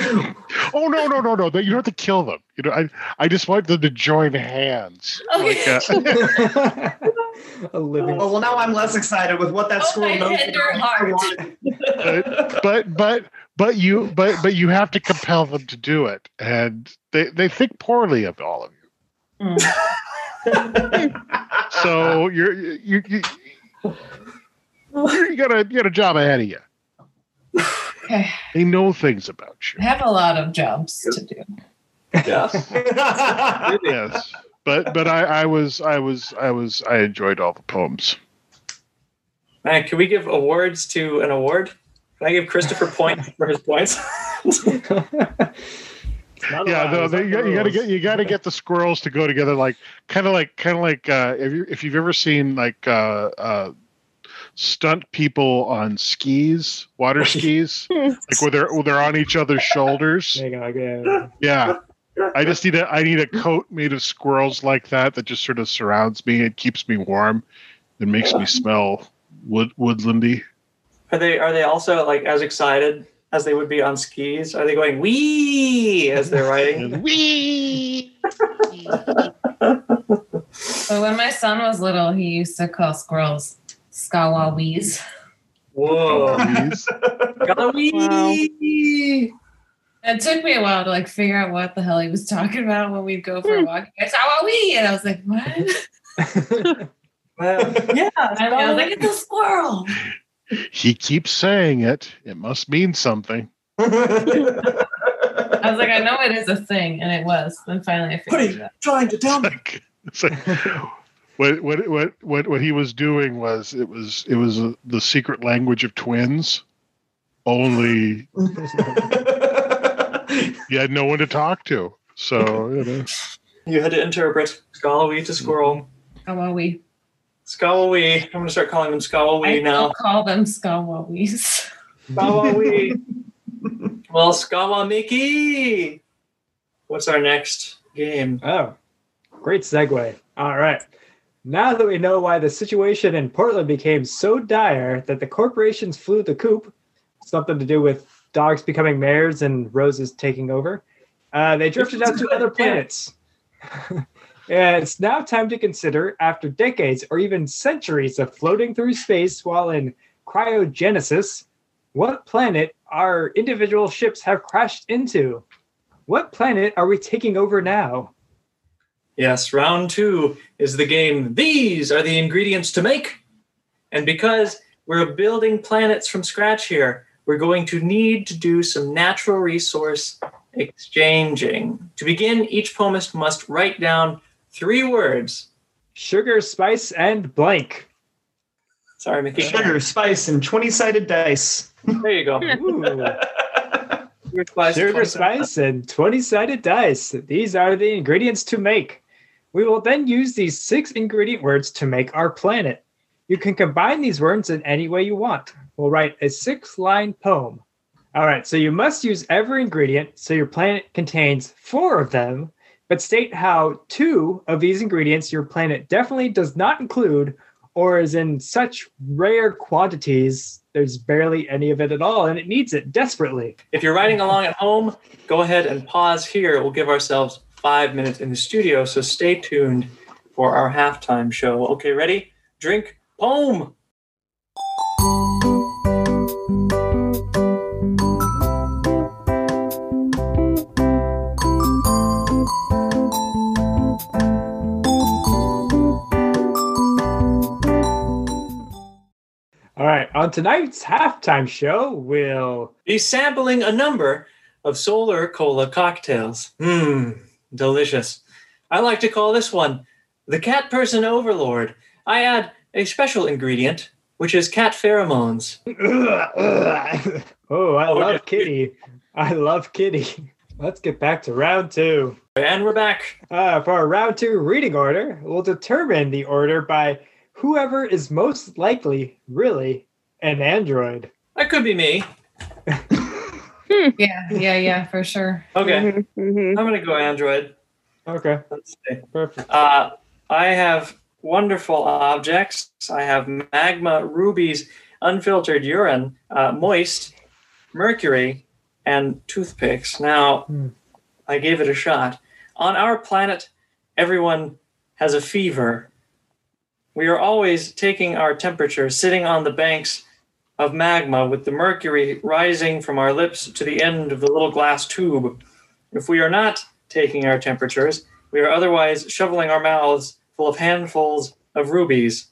F: [laughs]
G: Oh no no no no! You don't have to kill them. You know, I I just want them to join hands.
F: Okay.
G: Like, uh, [laughs] [laughs]
B: a living.
D: Oh well, now I'm less excited with what that
F: Oh,
D: squirrel knows.
F: tender
D: about
F: heart.
D: marijuana.
G: but but but you but but you have to compel them to do it, and they they think poorly of all of you.
F: Mm.
G: So you're you you, you, you got a you got a job ahead of you.
F: Okay.
G: They know things about
F: I
G: you.
F: have a lot of jobs to do.
C: Yes. [laughs]
G: Yes, but but I I was I was I was I enjoyed all the poems.
C: Man, can we give awards to an award? Can I give Christopher points for his points? [laughs]
G: yeah, no, they, you, got, you got to get you got to get the squirrels to go together, like kind of like kind of like uh, if you if you've ever seen like uh, uh, stunt people on skis, water [laughs] skis, like where they're where they're on each other's shoulders. [laughs]
B: There
G: Yeah, I just need a I need a coat made of squirrels like that that just sort of surrounds me and keeps me warm, and makes me smell wood woodlandy.
C: Are they are they also like as excited as they would be on skis? Are they going wee as they're riding? [laughs]
G: Wee.
F: So when my son was little, he used to call squirrels Skawawees.
C: Whoa.
G: Please.
F: It took me a while to like figure out what the hell he was talking about when we'd go for a walk. It's Skawawee, and I was like, what? [laughs]
C: Well, yeah.
F: And I was like, it's a squirrel.
G: He keeps saying it. It must mean something.
F: I was like, I know it is a thing, and it was. Then finally, I
C: What are
F: figured it out.
C: trying to tell me?
G: Like, it's like what, what what what what he was doing was it was it was uh the secret language of twins. Only you had no one to talk to. So you know.
C: You had to interpret Scalawee to squirrel.
F: Skawawee.
C: Scalawee. I'm going to start calling them
F: I
C: Scalawee now.
F: still call them Skawawees.
C: Scalawee. [laughs] well, Scalawamiki. What's our next game?
B: Oh, great segue. All right. Now that we know why the situation in Portland became so dire that the corporations flew the coop, something to do with dogs becoming mayors and roses taking over, uh, they drifted out to [laughs] other planets. [laughs] and it's now time to consider, after decades or even centuries of floating through space while in cryogenesis, what planet our individual ships have crashed into. What planet are we taking over now?
C: Yes, round two is the game. These are the ingredients to make. And because we're building planets from scratch here, we're going to need to do some natural resource exchanging. To begin, each poemist must write down three words.
B: Sugar, spice, and blank.
C: Sorry, Mickey.
D: Sugar, spice, and 20 sided dice.
C: There you go. [laughs] Sugar, spice,
B: Sugar, spice, and 20 sided dice. These are the ingredients to make. We will then use these six ingredient words to make our planet. You can combine these words in any way you want. We'll write a six line poem. All right, so you must use every ingredient so your planet contains four of them, but state how two of these ingredients your planet definitely does not include or is in such rare quantities there's barely any of it at all and it needs it desperately.
C: If you're writing along at home, go ahead and pause here. We'll give ourselves five minutes in the studio, so stay tuned for our halftime show. Okay, ready? Drink poem.
B: All right, on tonight's halftime show, we'll
C: Be sampling a number of solar cola cocktails. Mmm, delicious. I like to call this one the cat person overlord. I add a special ingredient, which is cat pheromones. [laughs]
B: oh, I
C: Oh,
B: love. Kitty. I love Kitty. [laughs] Let's get back to round two.
C: And we're back.
B: Uh, for our round two reading order, we'll determine the order by whoever is most likely, really, an android.
C: That could be me. [laughs]
F: Yeah, yeah, yeah, for sure.
C: Okay,
E: Mhm, mhm.
C: I'm gonna go Android.
B: Okay,
C: Let's see.
B: perfect.
C: Uh, I have wonderful objects. I have magma rubies, unfiltered urine, uh, moist, mercury, and toothpicks. Now,
B: Hmm.
C: I gave it a shot. On our planet, everyone has a fever. We are always taking our temperature, sitting on the banks of magma with the mercury rising from our lips to the end of the little glass tube. If we are not taking our temperatures, we are otherwise shoveling our mouths full of handfuls of rubies.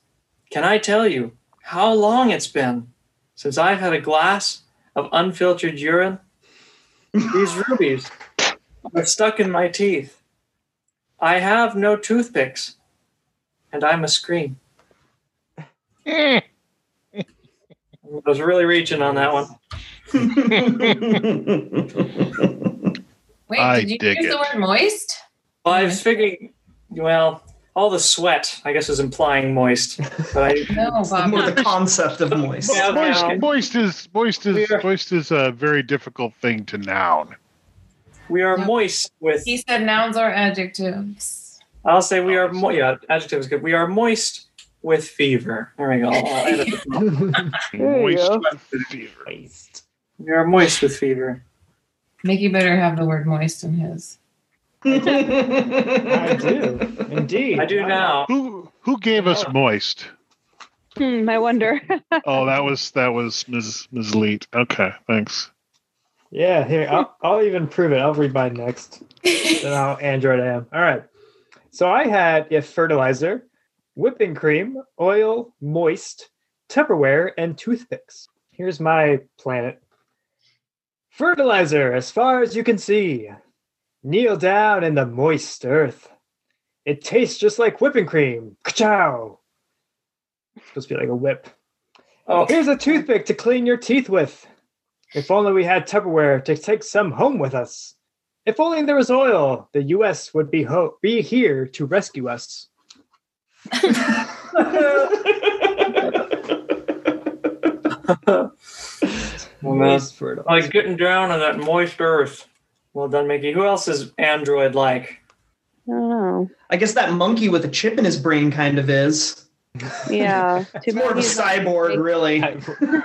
C: Can I tell you how long it's been since I've had a glass of unfiltered urine? These rubies are stuck in my teeth. I have no toothpicks, and I must scream. Eh. I was really reaching on that one.
F: Wait,
G: I
F: did you
G: dig
F: use
G: it.
F: the word moist?
C: Well, I was figuring, well, all the sweat, I guess, is implying moist. But I,
F: No, Bob.
D: More the concept of moist.
C: Yeah,
G: moist,
C: no.
G: moist is moist is
C: are-
G: moist is a very difficult thing to noun.
C: we are
F: No.
C: moist with
F: He said nouns are adjectives.
C: I'll say we are oh, mo- yeah, adjectives good. We are moist with fever. There we go. [laughs] I'll edit.
E: There you
G: moist
E: go.
G: with fever.
C: we are moist with fever.
F: Mickey better have the word moist in his.
B: I do, indeed.
C: I do now.
G: Who who gave us moist?
E: Hmm, I wonder. [laughs]
G: Oh, that was that was Ms. Ms. Leet. Okay, thanks.
B: Yeah, here I'll, I'll even prove it. I'll read mine next. [laughs] Then how Android I am. All right. So I had if fertilizer, whipping cream, oil, moist, Tupperware, and toothpicks. Here's my planet. Fertilizer, as far as you can see. Kneel down in the moist earth. It tastes just like whipping cream. Ka-chow. Supposed to be like a whip.
C: Oh,
B: Here's a toothpick to clean your teeth with. If only we had Tupperware to take some home with us. If only there was oil, the U.S. would be ho- be here to rescue us.
C: Well, man.
B: Moist fertilizer.
C: like getting down on that moist earth. Well done, Mickey. Who else is Android like?
E: I don't know.
D: I guess that monkey with a chip in his brain kind of is.
E: Yeah. Too [laughs]
D: It's more of a
E: he's not-
D: cyborg, really. [laughs]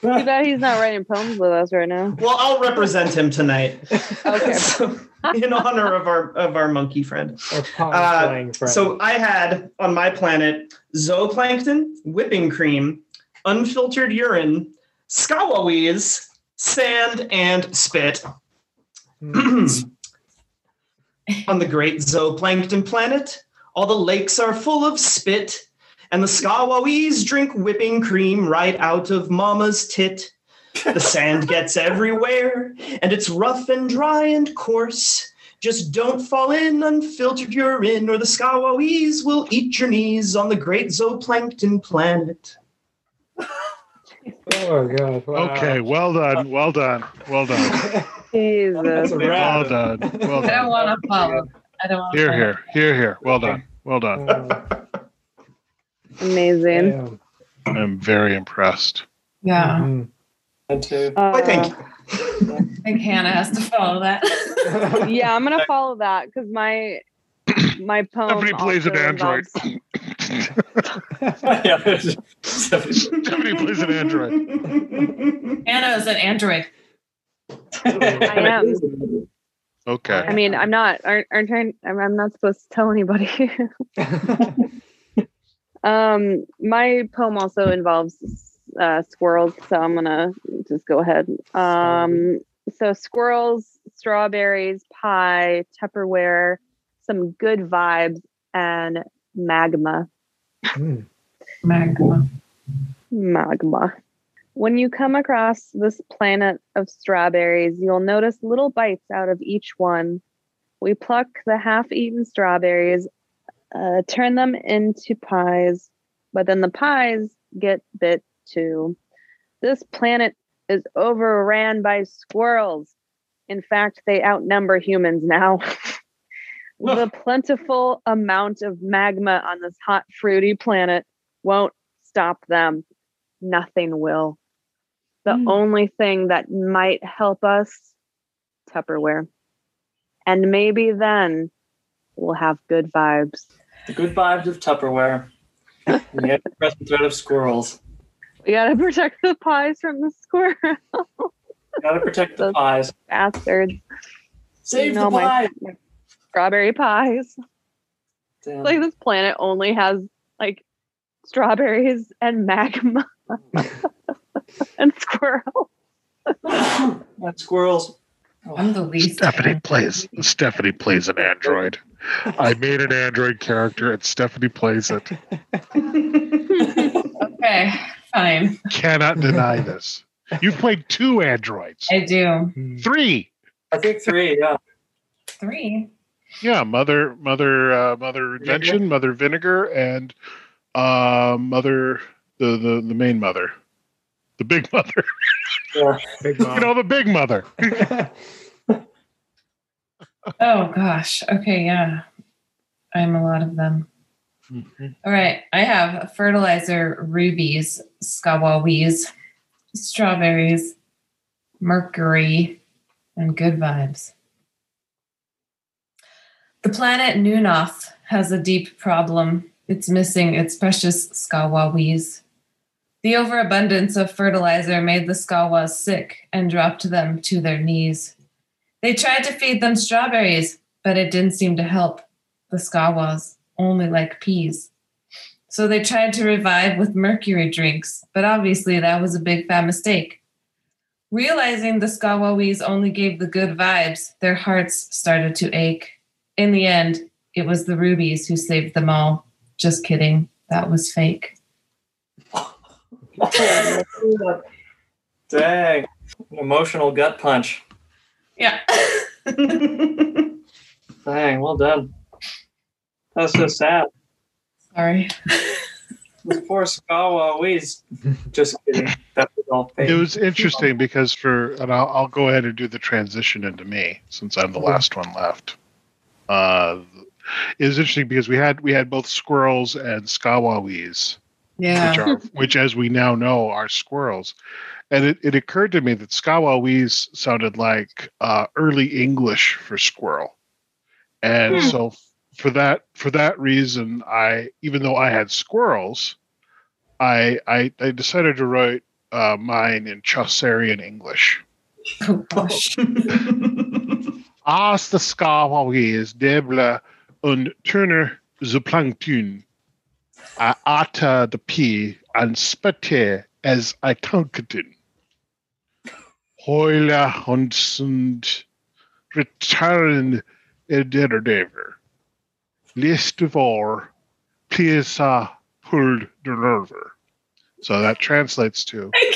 E: Too bad he's not writing poems with us right now.
D: Well, I'll represent him tonight.
E: Okay. [laughs]
D: So, in honor of our of our monkey friend.
B: Or
D: Uh,
B: friend.
D: So I had on my planet zooplankton, whipping cream, unfiltered urine, scawawees, sand, and spit.
B: Hmm. [clears throat]
D: on the great zooplankton planet, all the lakes are full of spit, and the scawawees drink whipping cream right out of mama's tit. The [laughs] sand gets everywhere, and it's rough and dry and coarse. Just don't fall in unfiltered urine, or the scawawees will eat your knees on the great zooplankton planet. [laughs]
B: oh my god. Wow.
G: Okay, well done, well done, well done, [laughs]
E: Jesus.
B: That's a
G: well done, well
F: I don't
G: done.
F: want to follow. I don't want to.
G: Here, here, here, here. Well done, well done.
B: Uh,
E: Amazing.
B: damn.
G: I'm very impressed.
F: Yeah,
B: Mhm.
C: And two.
E: Uh,
D: Why, thank you. [laughs]
F: I think Hannah has to follow that. [laughs]
E: yeah, I'm gonna follow that because my my poem.
G: Stephanie plays an android. [laughs]
C: yeah.
G: Stephanie plays an android.
F: Hannah is an android.
E: I am.
G: Okay.
E: I mean, I'm not. Aren't, aren't I, I'm, I'm not supposed to tell anybody. Um, my poem also involves uh, squirrels, so I'm gonna just go ahead. Um, so squirrels, strawberries, pie, Tupperware, some good vibes, and magma.
B: Hmm.
F: Magma.
E: magma. When you come across this planet of strawberries, you'll notice little bites out of each one. We pluck the half eaten strawberries, uh, turn them into pies, but then the pies get bit too. This planet is overran by squirrels. In fact, they outnumber humans now. [laughs] the plentiful amount of magma on this hot, fruity planet won't stop them. Nothing will. The
F: Hmm.
E: only thing that might help us, Tupperware. And maybe then we'll have good vibes.
C: The good vibes of Tupperware. And the pressing threat of squirrels.
E: We gotta protect the pies from the squirrel
C: Gotta protect the pies.
E: bastards.
C: Save
E: No,
C: the
E: my-
C: pie.
E: my Strawberry pies.
C: Damn.
E: Like this planet only has like strawberries and magma [laughs] and squirrels.
C: That squirrels.
F: I'm the least.
G: Stephanie plays. Stephanie plays an android. I made an android character, and Stephanie plays it. [laughs]
F: Okay, fine.
G: Cannot deny this. You've played two androids.
F: I do
B: Hmm.
G: Three.
C: I think three, yeah.
F: three.
G: Yeah, mother, mother, uh, mother invention, mother vinegar, and uh, mother, the, the the main mother, the big mother.
C: yeah.
B: Big [laughs]
G: You know, the big mother. [laughs]
F: Oh gosh. Okay, yeah. I'm a lot of them. Mm-hmm. All right. I have fertilizer rubies, scawawees, strawberries, mercury, and good vibes. The planet Nunoth has a deep problem. It's missing its precious scawawees. The overabundance of fertilizer made the skawas sick and dropped them to their knees. They tried to feed them strawberries, but it didn't seem to help. The skawas only like peas. So they tried to revive with mercury drinks, but obviously that was a big fat mistake. Realizing the Skawawis only gave the good vibes, their hearts started to ache. In the end, it was the rubies who saved them all. Just kidding. That was fake. [laughs]
C: Dang. Emotional gut punch.
F: Yeah. [laughs]
C: Dang, well done. That's so sad.
F: Sorry.
C: Those poor Skawawis. Just kidding. That was all fake.
G: It was interesting because for, and I'll, I'll go ahead and do the transition into me since I'm the last one left. Uh, it was interesting because we had we had both squirrels and skawawis, which
F: Yeah.
G: are which, as we now know, are squirrels. And it, it occurred to me that skawawis sounded like uh, early English for squirrel, and
F: Hmm.
G: so for that for that reason, I even though I had squirrels, I I, I decided to write uh, mine in Chaucerian English. [laughs]
F: Oh, gosh. [laughs]
G: As the skawawis debla und turner the plankton. I ata the pea and spette as I tunketin. Hoila hundsund return edderdever. List of all, Piesa pulled the. So that translates to
F: I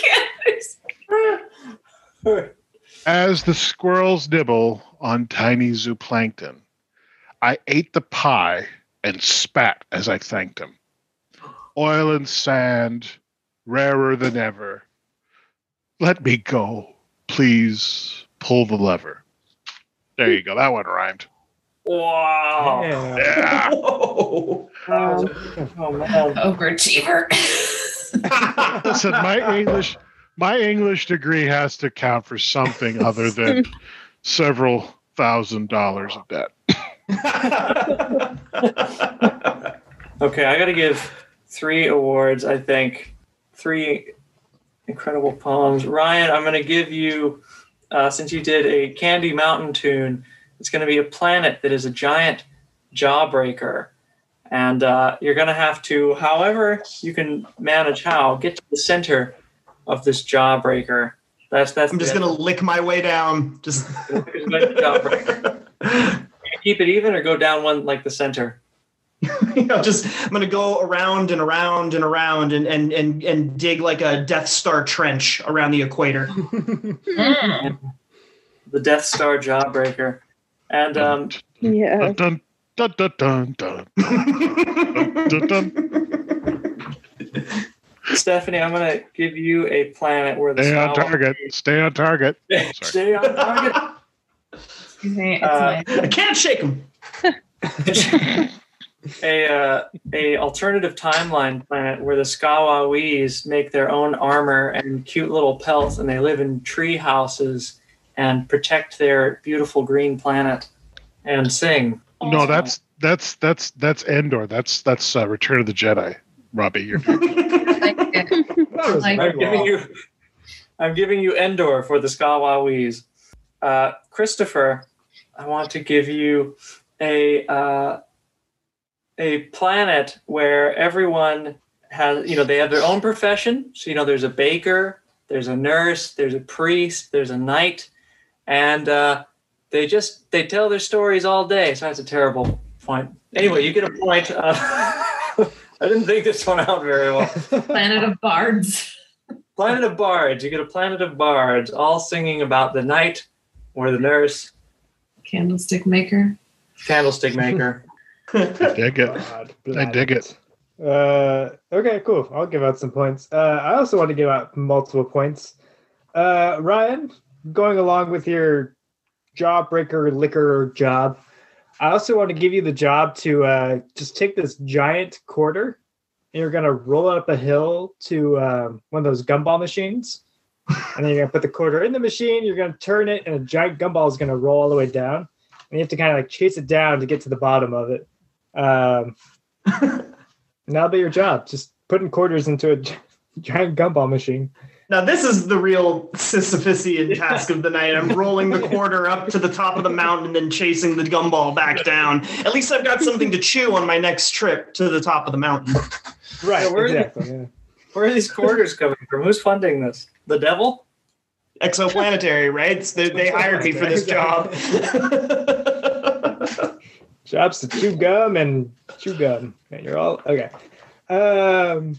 F: can't.
G: As the squirrels nibble on tiny zooplankton, I ate the pie and spat as I thanked him. Oil and sand, rarer than ever. Let me go. Please pull the lever. There you go. That one rhymed.
C: Wow.
B: Yeah.
G: Yeah.
D: Whoa.
E: Um,
C: Oh man.
F: Overachiever. [laughs]
G: Listen, my English my English degree has to count for something other than [laughs] several thousand dollars of debt. [laughs]
C: Okay, I got to give three awards. I think three incredible poems. Ryan, I'm going to give you, uh, since you did a Candy Mountain tune, it's going to be a planet that is a giant jawbreaker, and uh, you're going to have to, however you can manage how, get to the center of this jawbreaker. That's that's.
D: I'm just gonna lick my way down. Just [laughs]
C: jawbreaker. [laughs] Keep it even or go down one like the center. [laughs]
D: you know, just I'm gonna go around and around and around and and and and dig like a Death Star trench around the equator.
F: Mm. [laughs] [laughs]
C: the Death Star Jawbreaker. And um,
E: yeah.
G: Dun, dun, dun, dun, dun, dun, dun, dun.
C: Stephanie, I'm going to give you a planet where the
G: Stay on target. Stay on target.
C: Stay on target.
F: Excuse me.
C: Uh,
D: I can't shake him.
C: A uh, a alternative timeline planet where the Skawawis make their own armor and cute little pelts, and they live in tree houses and protect their beautiful green planet and sing.
G: No, that's that's that's that's Endor. That's that's uh, Return of the Jedi. Robbie, you're
F: like [laughs] it.
B: That was
C: I'm giving you, I'm giving you Endor for the Skawawis. Uh, Christopher, I want to give you a uh, a planet where everyone has, you know, they have their own profession. So you know, there's a baker, there's a nurse, there's a priest, there's a knight, and uh, they just they tell their stories all day. So that's a terrible point. Anyway, you get a point. Uh, [laughs] I didn't think this one out very well. [laughs]
F: Planet of Bards. [laughs]
C: Planet of Bards. You get a planet of bards, all singing about the knight or the nurse,
F: Candlestick maker.
C: candlestick maker. [laughs]
G: dig it.
B: God,
G: I dig it.
B: Uh, okay, cool. I'll give out some points. Uh, I also want to give out multiple points. Uh, Ryan, going along with your jawbreaker licker job, I also want to give you the job to uh, just take this giant quarter and you're going to roll it up a hill to um, one of those gumball machines. and then you're going to put the quarter in the machine, you're going to turn it, and a giant gumball is going to roll all the way down. And you have to kind of like chase it down to get to the bottom of it. Um, and that'll be your job. Just putting quarters into a [laughs] giant gumball machine.
D: Now this is the real Sisyphusian task of the night. I'm rolling the quarter up to the top of the mountain and then chasing the gumball back down. At least I've got something to chew on my next trip to the top of the mountain. [laughs]
B: Right,
C: Yeah, where-
B: exactly. Yeah.
C: Where are these quarters coming from? Who's funding this? The devil?
D: Exoplanetary, right? It's the- they hired me for this job. [laughs]
B: Jobs to chew gum and chew gum. And you're all okay. Um,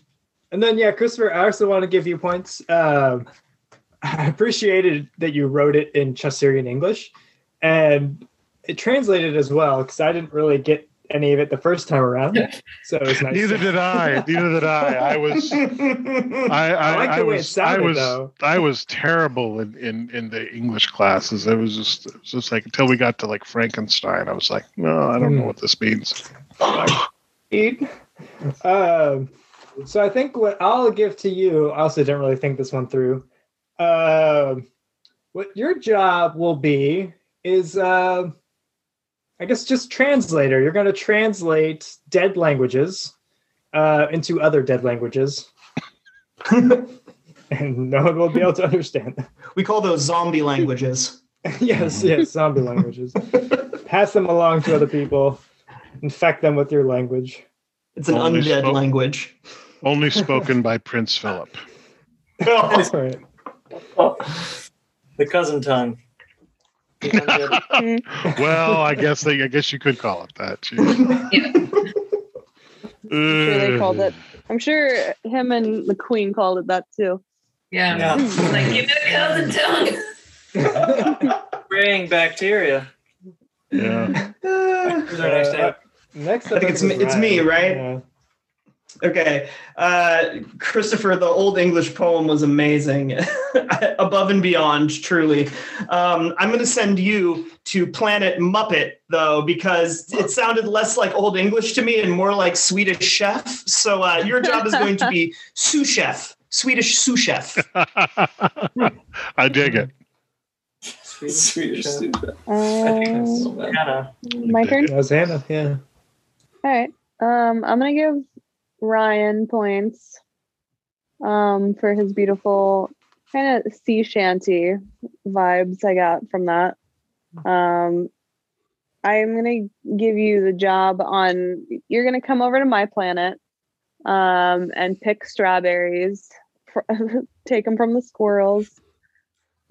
B: and then yeah, Christopher, I also want to give you points. Um, [laughs] I appreciated that you wrote it in Chaucerian English, and it translated as well because I didn't really get any of it the first time around. So it was nice.
G: Neither did I. Neither did I. I was. [laughs] I, I,
B: I like
G: I
B: the way it
G: was. I was.
B: though.
G: I was terrible in, in, in the English classes. It was just, it was just like until we got to like Frankenstein, I was like, no, I don't know
B: Hmm.
G: what this means.
B: eat. Um, so I think what I'll give to you, I also didn't really think this one through. Um, what your job will be is, uh, I guess, just translator. You're going to translate dead languages uh, into other dead languages, [laughs] and no one will be able to understand them.
D: we call those zombie languages. [laughs]
B: yes, yes, zombie languages. [laughs] Pass them along to other people. Infect them with your language.
D: It's an
G: Only
D: undead
G: spoke-
D: language.
G: Only spoken by Prince Philip.
B: All right.
C: Oh, the cousin tongue. The undead- [laughs]
G: Well, I guess they, I guess you could call it that. Jeez. [laughs]
E: sure they called it. I'm sure him and the queen called it that too.
F: Yeah.
C: yeah.
F: Like, give me the cousin tongue. [laughs]
C: Spraying bacteria.
G: Yeah.
C: Who's next
B: Uh. Next,
D: I think it's me- it's me, right?
B: Yeah.
D: Okay. Uh, Christopher, the Old English poem was amazing. [laughs] Above and beyond, truly. Um, I'm going to send you to Planet Muppet, though, because it sounded less like Old English to me and more like Swedish chef. So uh, your job is going to be sous chef, Swedish sous chef. [laughs]
G: I dig it.
C: Swedish, Swedish soup. I think
E: Um,
C: that's Hannah.
E: my turn.
B: That was Hannah. Yeah.
E: All right. Um, I'm gonna give Ryan points um, for his beautiful kind of sea shanty vibes I got from that. Um, I'm gonna give you the job on. You're gonna come over to my planet um, and pick strawberries. [laughs] take them from the squirrels.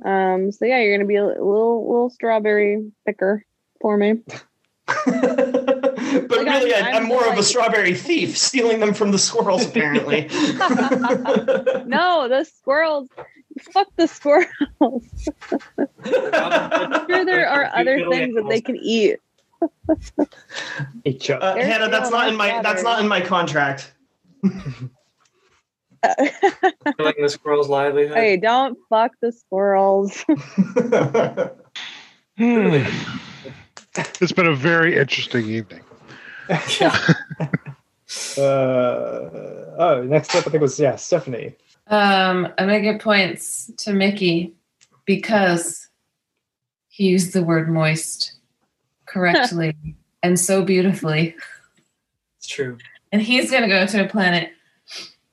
E: Um, so yeah, you're gonna be a little little strawberry picker for me. [laughs] [laughs]
D: but
E: Like,
D: really,
E: I'm-
D: I,
E: I'm
D: I'm more of a strawberry thief, [laughs] stealing them from the squirrels, apparently. [laughs]
E: no, the squirrels. Fuck the squirrels. I'm sure there are other things that they can eat.
B: Hey,
D: uh, Hannah, that's not in my
E: my
D: that's not in my contract.
C: Killing the squirrel's livelihood.
E: hey, don't fuck the squirrels.
G: Hmm. It's been a very interesting evening.
C: Yeah. [laughs]
B: Uh, oh, next up I think was yeah Stephanie.
F: Um, I'm gonna give points to Mickey because he used the word moist correctly [laughs] and so beautifully.
C: It's true.
F: And he's gonna go to a planet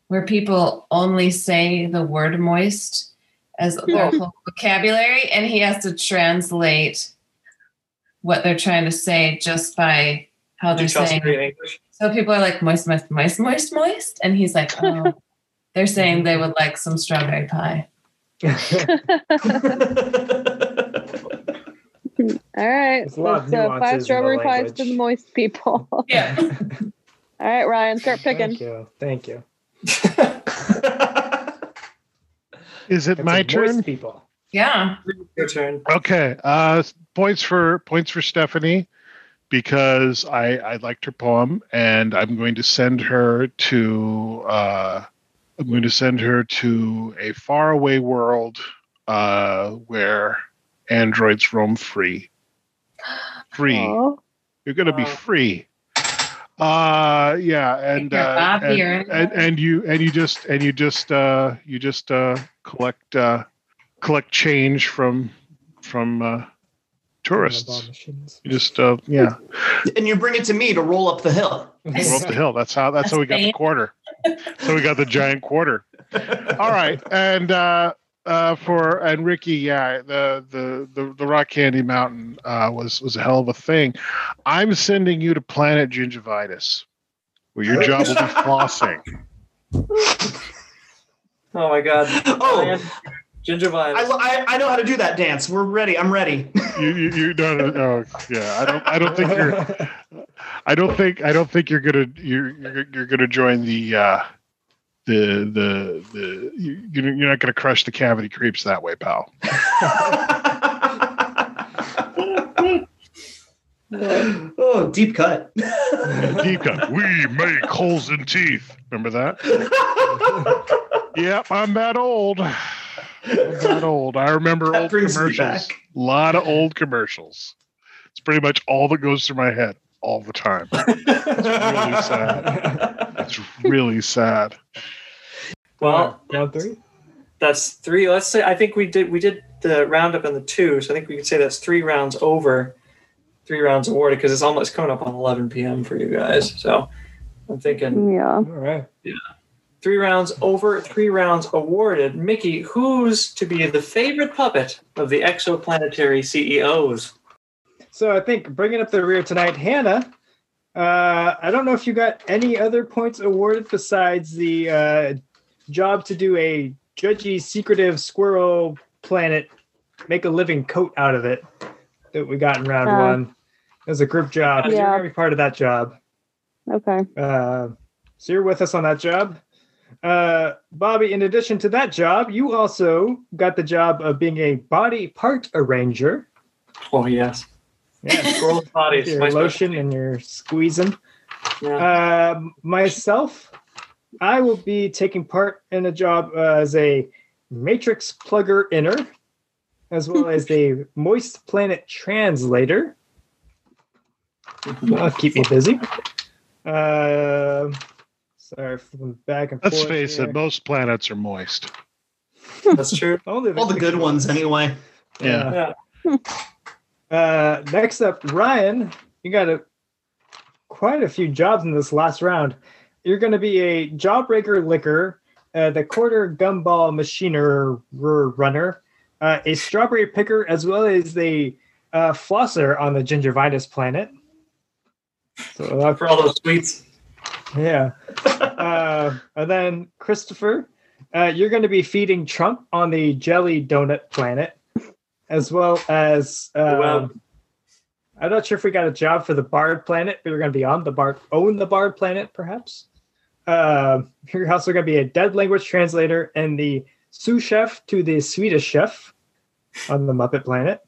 F: where people only say the word moist as their whole vocabulary, and he has to translate what they're trying to say just by how they're saying. So people are like moist, moist, moist, moist, moist, and he's like, oh, [laughs] they're saying they would like some strawberry pie. [laughs]
E: All right.
B: There's a
E: Let's, uh, five strawberry pies
B: language.
E: to the moist people. [laughs] All
F: Yeah.
E: right, Ryan, start picking.
B: Thank you. Thank you.
G: Is it
B: It's
G: my turn?
B: moist People.
F: Yeah.
C: Your turn.
G: Okay. Uh, points for points for Stephanie because I I liked her poem and I'm going to send her to uh, I'm going to send her to a faraway world uh, where androids roam free. [gasps] Free.
E: Aw.
G: You're going to be free. Uh yeah, and uh, and, and and you and you just and you just uh you just uh collect uh collect change from from uh tourists. You just uh yeah,
D: and you bring it to me to roll up the hill.
G: roll up the hill. That's how that's how we got the quarter. So we got the giant quarter. All right, and uh, uh, for and Ricky, yeah, the the the, the Rock Candy Mountain uh, was was a hell of a thing. I'm sending you to Planet Gingivitis Well, your job will be flossing. [laughs]
C: Oh my god.
D: Oh.
C: Ryan, Ginger
D: I,
C: vibes.
D: I, I know how to do that dance. We're ready. I'm ready.
G: You, you, you no, no, no, yeah. I don't, I don't think you're. I don't think, I don't think you're gonna, you're, you're, you're gonna join the, uh, the, the, the. you- You're you're not gonna crush the cavity creeps that way, pal. [laughs]
D: oh, deep cut. [laughs]
G: Deep cut. We make holes in teeth. Remember that? [laughs] Yep, I'm that old. I'm that old. I remember
D: That
G: old commercials. A lot of old commercials. It's pretty much all that goes through my head all the time. [laughs] It's really sad. It's really sad.
C: well,
B: round three.
C: that's three. Let's say I think we did we did the roundup in the two, so I think we could say that's three rounds over, three rounds awarded because it's almost coming up on 11 p.m. for you guys. So I'm thinking
E: Yeah.
B: All right.
C: Three rounds over, three rounds awarded. Mickey, who's to be the favorite puppet of the exoplanetary CEOs?
B: So I think bringing up the rear tonight, Hannah. Uh, I don't know if you got any other points awarded besides the uh, job to do a judgy, secretive squirrel planet, make a living coat out of it that we got in round
E: Uh,
B: one. It was a group job. Yeah. You're
E: Yeah.
B: gonna be part of that job.
E: Okay.
B: Uh, so you're with us on that job. Uh, Bobby, in addition to that job, you also got the job of being a body part arranger.
C: Oh yes,
B: Yeah, [laughs]
C: squirrel bodies.
B: your lotion and your squeezing.
C: Yeah.
B: Um, myself, I will be taking part in a job uh, as a matrix plugger inner, as well as a [laughs] moist planet translator. [laughs] That'll keep me busy. Um sorry, flipping back and
G: Let's
B: forth.
G: face
B: here.
G: it, most planets are moist. [laughs]
C: That's true.
B: Only
D: All the good ones, anyway.
B: Yeah.
C: Yeah.
B: Uh, next up, Ryan, you got a quite a few jobs in this last round. You're going to be a jawbreaker licker, uh, the quarter gumball machiner runner, uh, a strawberry picker, as well as the uh, flosser on the gingivitis planet. So uh,
C: For all those sweets.
B: Yeah. Uh, and then Christopher, uh, you're going to be feeding Trump on the jelly donut planet, as well as. Um,
C: Wow.
B: I'm not sure if we got a job for the Bard planet, but you're going to be on the Bard, own the Bard planet, perhaps. Um you're also going to be a dead language translator and the sous chef to the Swedish chef on the Muppet planet.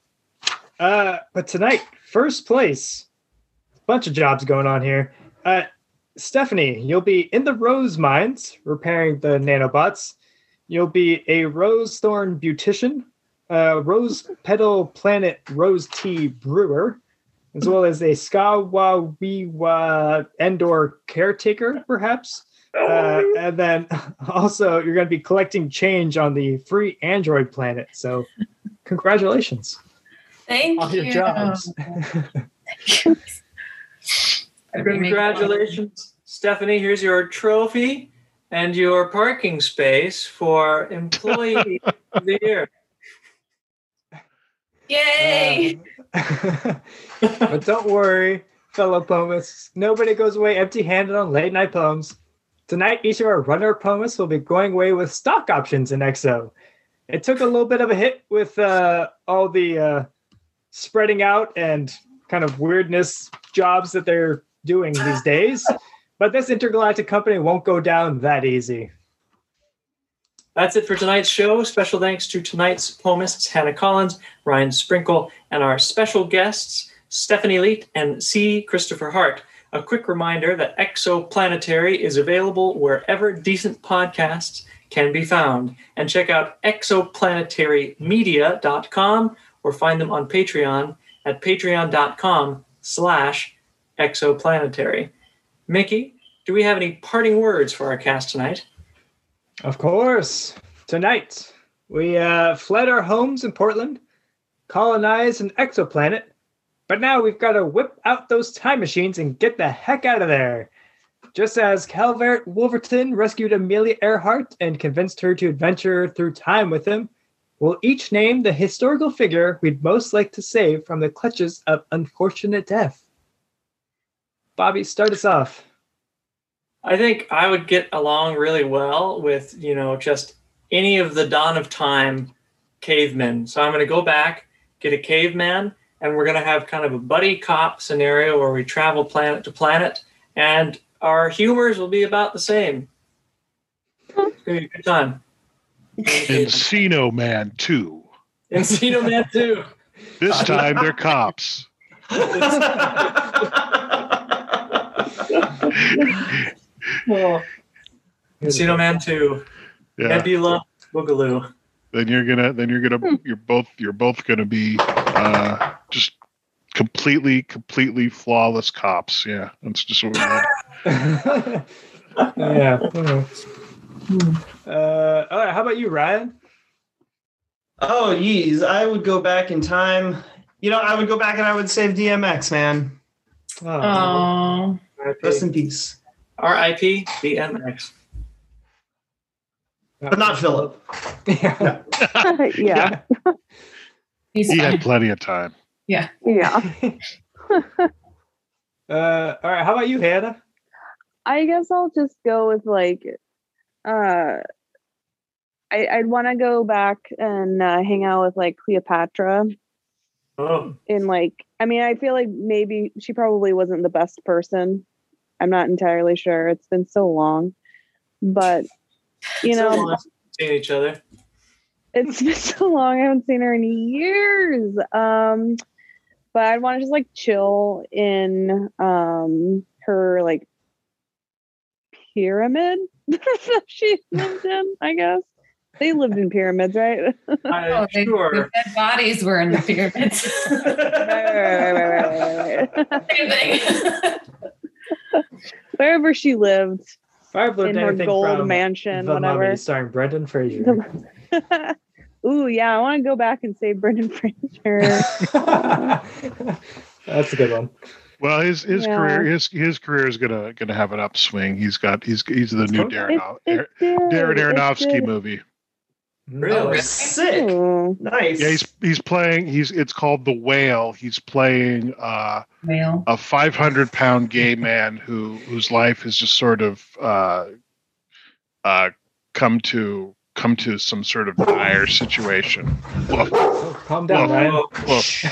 B: Uh, but tonight, first place, bunch of jobs going on here. Uh, Stephanie, you'll be in the Rose Mines repairing the nanobots. You'll be a Rose Thorn beautician, uh, Rose Petal Planet Rose Tea brewer, as well as a Skawawiwa Endor caretaker, perhaps. Uh, and then also, you're going to be collecting change on the free Android planet. So, congratulations
F: Thank
B: on
F: you.
B: your jobs. [laughs] [laughs]
C: Congratulations, Stephanie. Here's your trophy and your parking space for Employee of the Year.
F: Yay!
B: Um, [laughs] but don't worry, fellow poemists. Nobody goes away empty handed on late night poems. Tonight, each of our runner poemists will be going away with stock options in EXO. It took a little bit of a hit with uh, all the uh, spreading out and kind of weirdness jobs that they're doing these days. But this intergalactic company won't go down that easy.
C: That's it for tonight's show. Special thanks to tonight's poemists Hannah Collins, Ryan Sprinkle, and our special guests Stephanie Leet and C. Christopher Hart. A quick reminder that Exoplanetary is available wherever decent podcasts can be found. And check out exoplanetarymedia.com or find them on Patreon at patreon.com slash exoplanetary. Mickey, do we have any parting words for our cast tonight?
B: Of course. Tonight, we uh, fled our homes in Portland, colonized an exoplanet, but now we've got to whip out those time machines and get the heck out of there. Just as Calvert Wolverton rescued Amelia Earhart and convinced her to adventure through time with him, we'll each name the historical figure we'd most like to save from the clutches of unfortunate death. Bobby, start us off.
C: I think I would get along really well with, you know, just any of the dawn of time cavemen. So I'm going to go back, get a caveman, and we're going to have kind of a buddy cop scenario where we travel planet to planet, and our humors will be about the same. It's going to be a good time.
G: Encino Man 2.
C: Encino Man 2.
G: This time they're cops. [laughs]
C: Encino Man 2.
G: Yeah.
C: Nebula Boogaloo.
G: Then you're gonna then you're
E: Hmm.
G: gonna you're both you're both gonna be uh just completely, completely flawless cops. Yeah. That's just what we need. [laughs]
B: yeah. Uh, all right. How about you, Ryan?
D: oh, yeez. I would go back in time. You know, I would go back and I would save DMX, man.
F: Oh,
D: Rest in peace.
C: R.I.P. BMX.
D: But not Philip. [laughs]
B: yeah.
E: yeah. [laughs]
F: he's
G: He had plenty of time.
E: Yeah. Yeah. [laughs]
B: Uh, all right. How about you, Hannah?
E: I guess I'll just go with like uh I, I'd want to go back and uh, hang out with like Cleopatra
C: Oh,
E: in like I mean I feel like maybe she probably wasn't the best person. I'm not entirely sure. It's been so long. But you
C: so
E: know,
C: long since we've seen each other.
E: it's [laughs] been so long. I haven't seen her in years. Um, but I'd want to just like chill in um her like pyramid [laughs] that she lived in. I guess they lived in pyramids, right?
C: I'm [laughs]
F: Oh, they,
C: sure.
F: the dead bodies were in the pyramids.
E: right, right, right, right, right, right.
F: Same thing.
E: Wherever she lived
B: If I learned
E: in her
B: anything
E: gold
B: from
E: mansion,
B: the
E: whatever.
B: Mummy, starring Brendan Fraser. [laughs]
E: Ooh, yeah, I want to go back and say Brendan [laughs] Fraser. [laughs]
B: That's a good one.
G: Well, his his
E: Yeah.
G: career his his career is gonna gonna have an upswing. He's got he's he's the new Darren
E: It- it did,
G: Darren Aronofsky movie.
C: Really?
D: Oh, sick.
E: Ooh.
D: Nice.
G: Yeah, he's he's playing. He's it's called The Whale. He's playing uh,
F: Male.
G: a 500 pound gay man who whose life has just sort of uh, uh, come to come to some sort of dire situation. Woof,
B: Oh, calm down,
G: Well,
B: Ryan.
G: woof.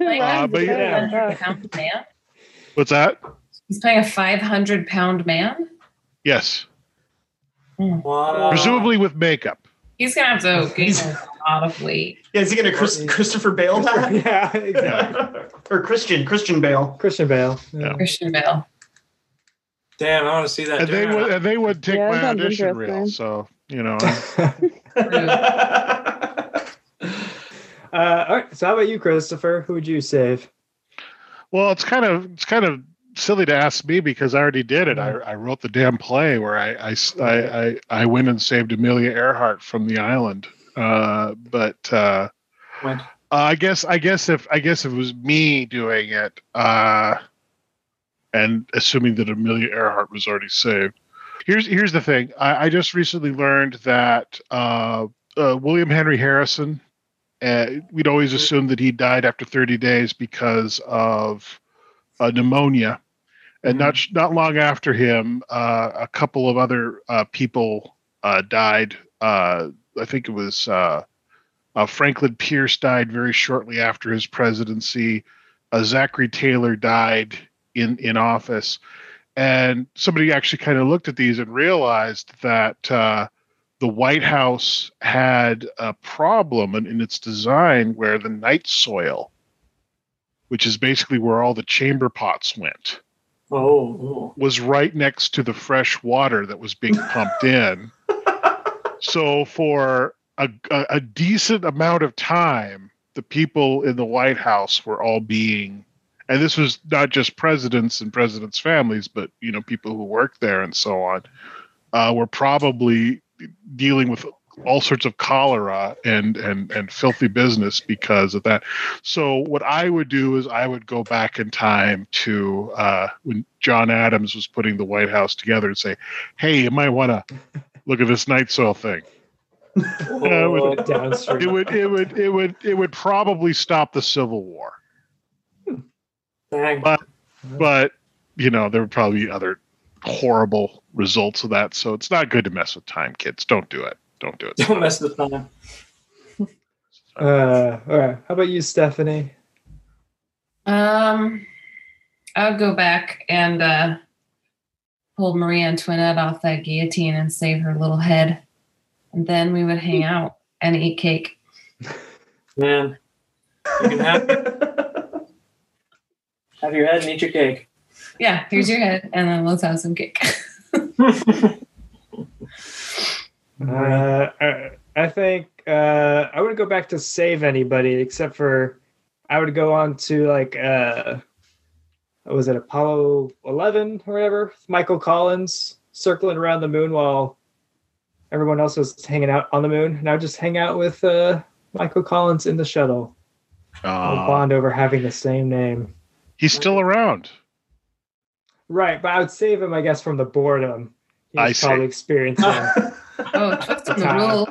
F: Like,
E: Ryan's [laughs]
G: but yeah.
E: good one.
F: 500 pound man.
G: What's that?
F: He's playing a 500 pound man.
G: Yes,
C: Wow.
G: presumably with makeup.
F: He's gonna have to [laughs] gain a lot of weight.
D: Yeah, is he going to Chris, Christopher Bale that? [laughs]
B: yeah, exactly. [laughs]
D: or Christian, Christian Bale.
B: Christian Bale.
G: Yeah.
F: Christian Bale.
C: Damn, I want to see that.
G: And they would and they would take
E: Yeah,
G: my audition reel. So you know,
B: Uh, all right. So, how about you, Christopher? Who would you save?
G: Well, it's kind of it's kind of silly to ask me because I already did it. I, I wrote the damn play where I, I, I, I, went and saved Amelia Earhart from the island. Uh, but uh,
C: Went.
G: I guess I guess if I guess if it was me doing it, uh, and assuming that Amelia Earhart was already saved. Here's here's the thing. I, I just recently learned that uh, uh, William Henry Harrison. Uh, we'd always assumed that he died after 30 days because of uh, pneumonia, and not not long after him, uh, a couple of other uh, people uh, died. Uh, I think it was uh, uh, Franklin Pierce died very shortly after his presidency. Uh, Zachary Taylor died in in office, and somebody actually kind of looked at these and realized that uh, the White House had a problem in, in its design where the night soil, which is basically where all the chamber pots went,
C: Oh,
G: was right next to the fresh water that was being pumped in. [laughs] So for a, a, a decent amount of time, the people in the White House were all being, and this was not just presidents and presidents' families, but you know people who worked there and so on, uh, were probably dealing with all sorts of cholera and and and filthy business because of that. So what I would do is I would go back in time to uh, when John Adams was putting the White House together and say, "Hey, you might want to [laughs] look at this night soil thing." [laughs] it would- It would it would it would it would probably stop the Civil War,
C: Dang.
G: but but you know there would probably be other horrible results of that. So it's not good to mess with time, kids. Don't do it. Don't do it.
C: Don't mess with time.
B: Uh, all right. How about you, Stephanie?
F: Um, I would go back and uh, pull Marie Antoinette off that guillotine and save her little head, and then we would hang out and eat cake.
C: Man, you can have, [laughs] have your head and eat your cake.
F: Yeah, here's your head, and then let's have some cake. [laughs] [laughs]
B: Uh, I, I think uh, I wouldn't go back to save anybody except for I would go on to like uh, was it Apollo 11 or whatever? Michael Collins circling around the moon while everyone else was hanging out on the moon, and I would just hang out with uh, Michael Collins in the shuttle.
G: Uh,
B: bond over having the same name.
G: he's still around.
B: Right, but I would save him, I guess, from the boredom. He's
G: I see.
B: probably experiencing. [laughs]
F: oh, twist on the rule.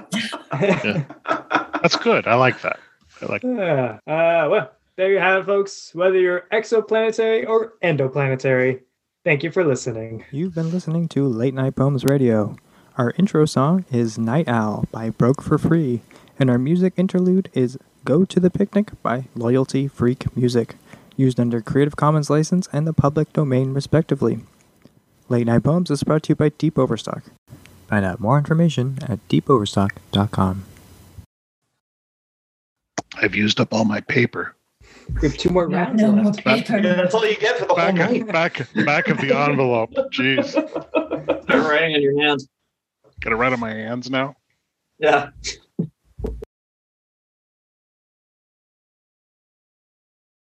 G: That's good. I like that. I like.
B: Yeah. Uh, well, there you have it, folks. Whether you're exoplanetary or endoplanetary, thank you for listening.
A: You've been listening to Late Night Poems Radio. Our intro song is Night Owl by Broke for Free, and our music interlude is Go to the Picnic by Loyalty Freak Music, used under Creative Commons license and the public domain, respectively. Late Night Poems is brought to you by Deep Overstock. Find out more information at deepoverstock.com.
G: I've used up all my paper.
B: We have two more
F: No,
B: rounds
F: no more
B: left.
F: paper.
D: Yeah, that's all you get for the whole
G: Back,
D: night.
G: back, back of the envelope. Jeez, [laughs]
C: Start writing on your hands.
G: got it right on my hands now.
C: Yeah.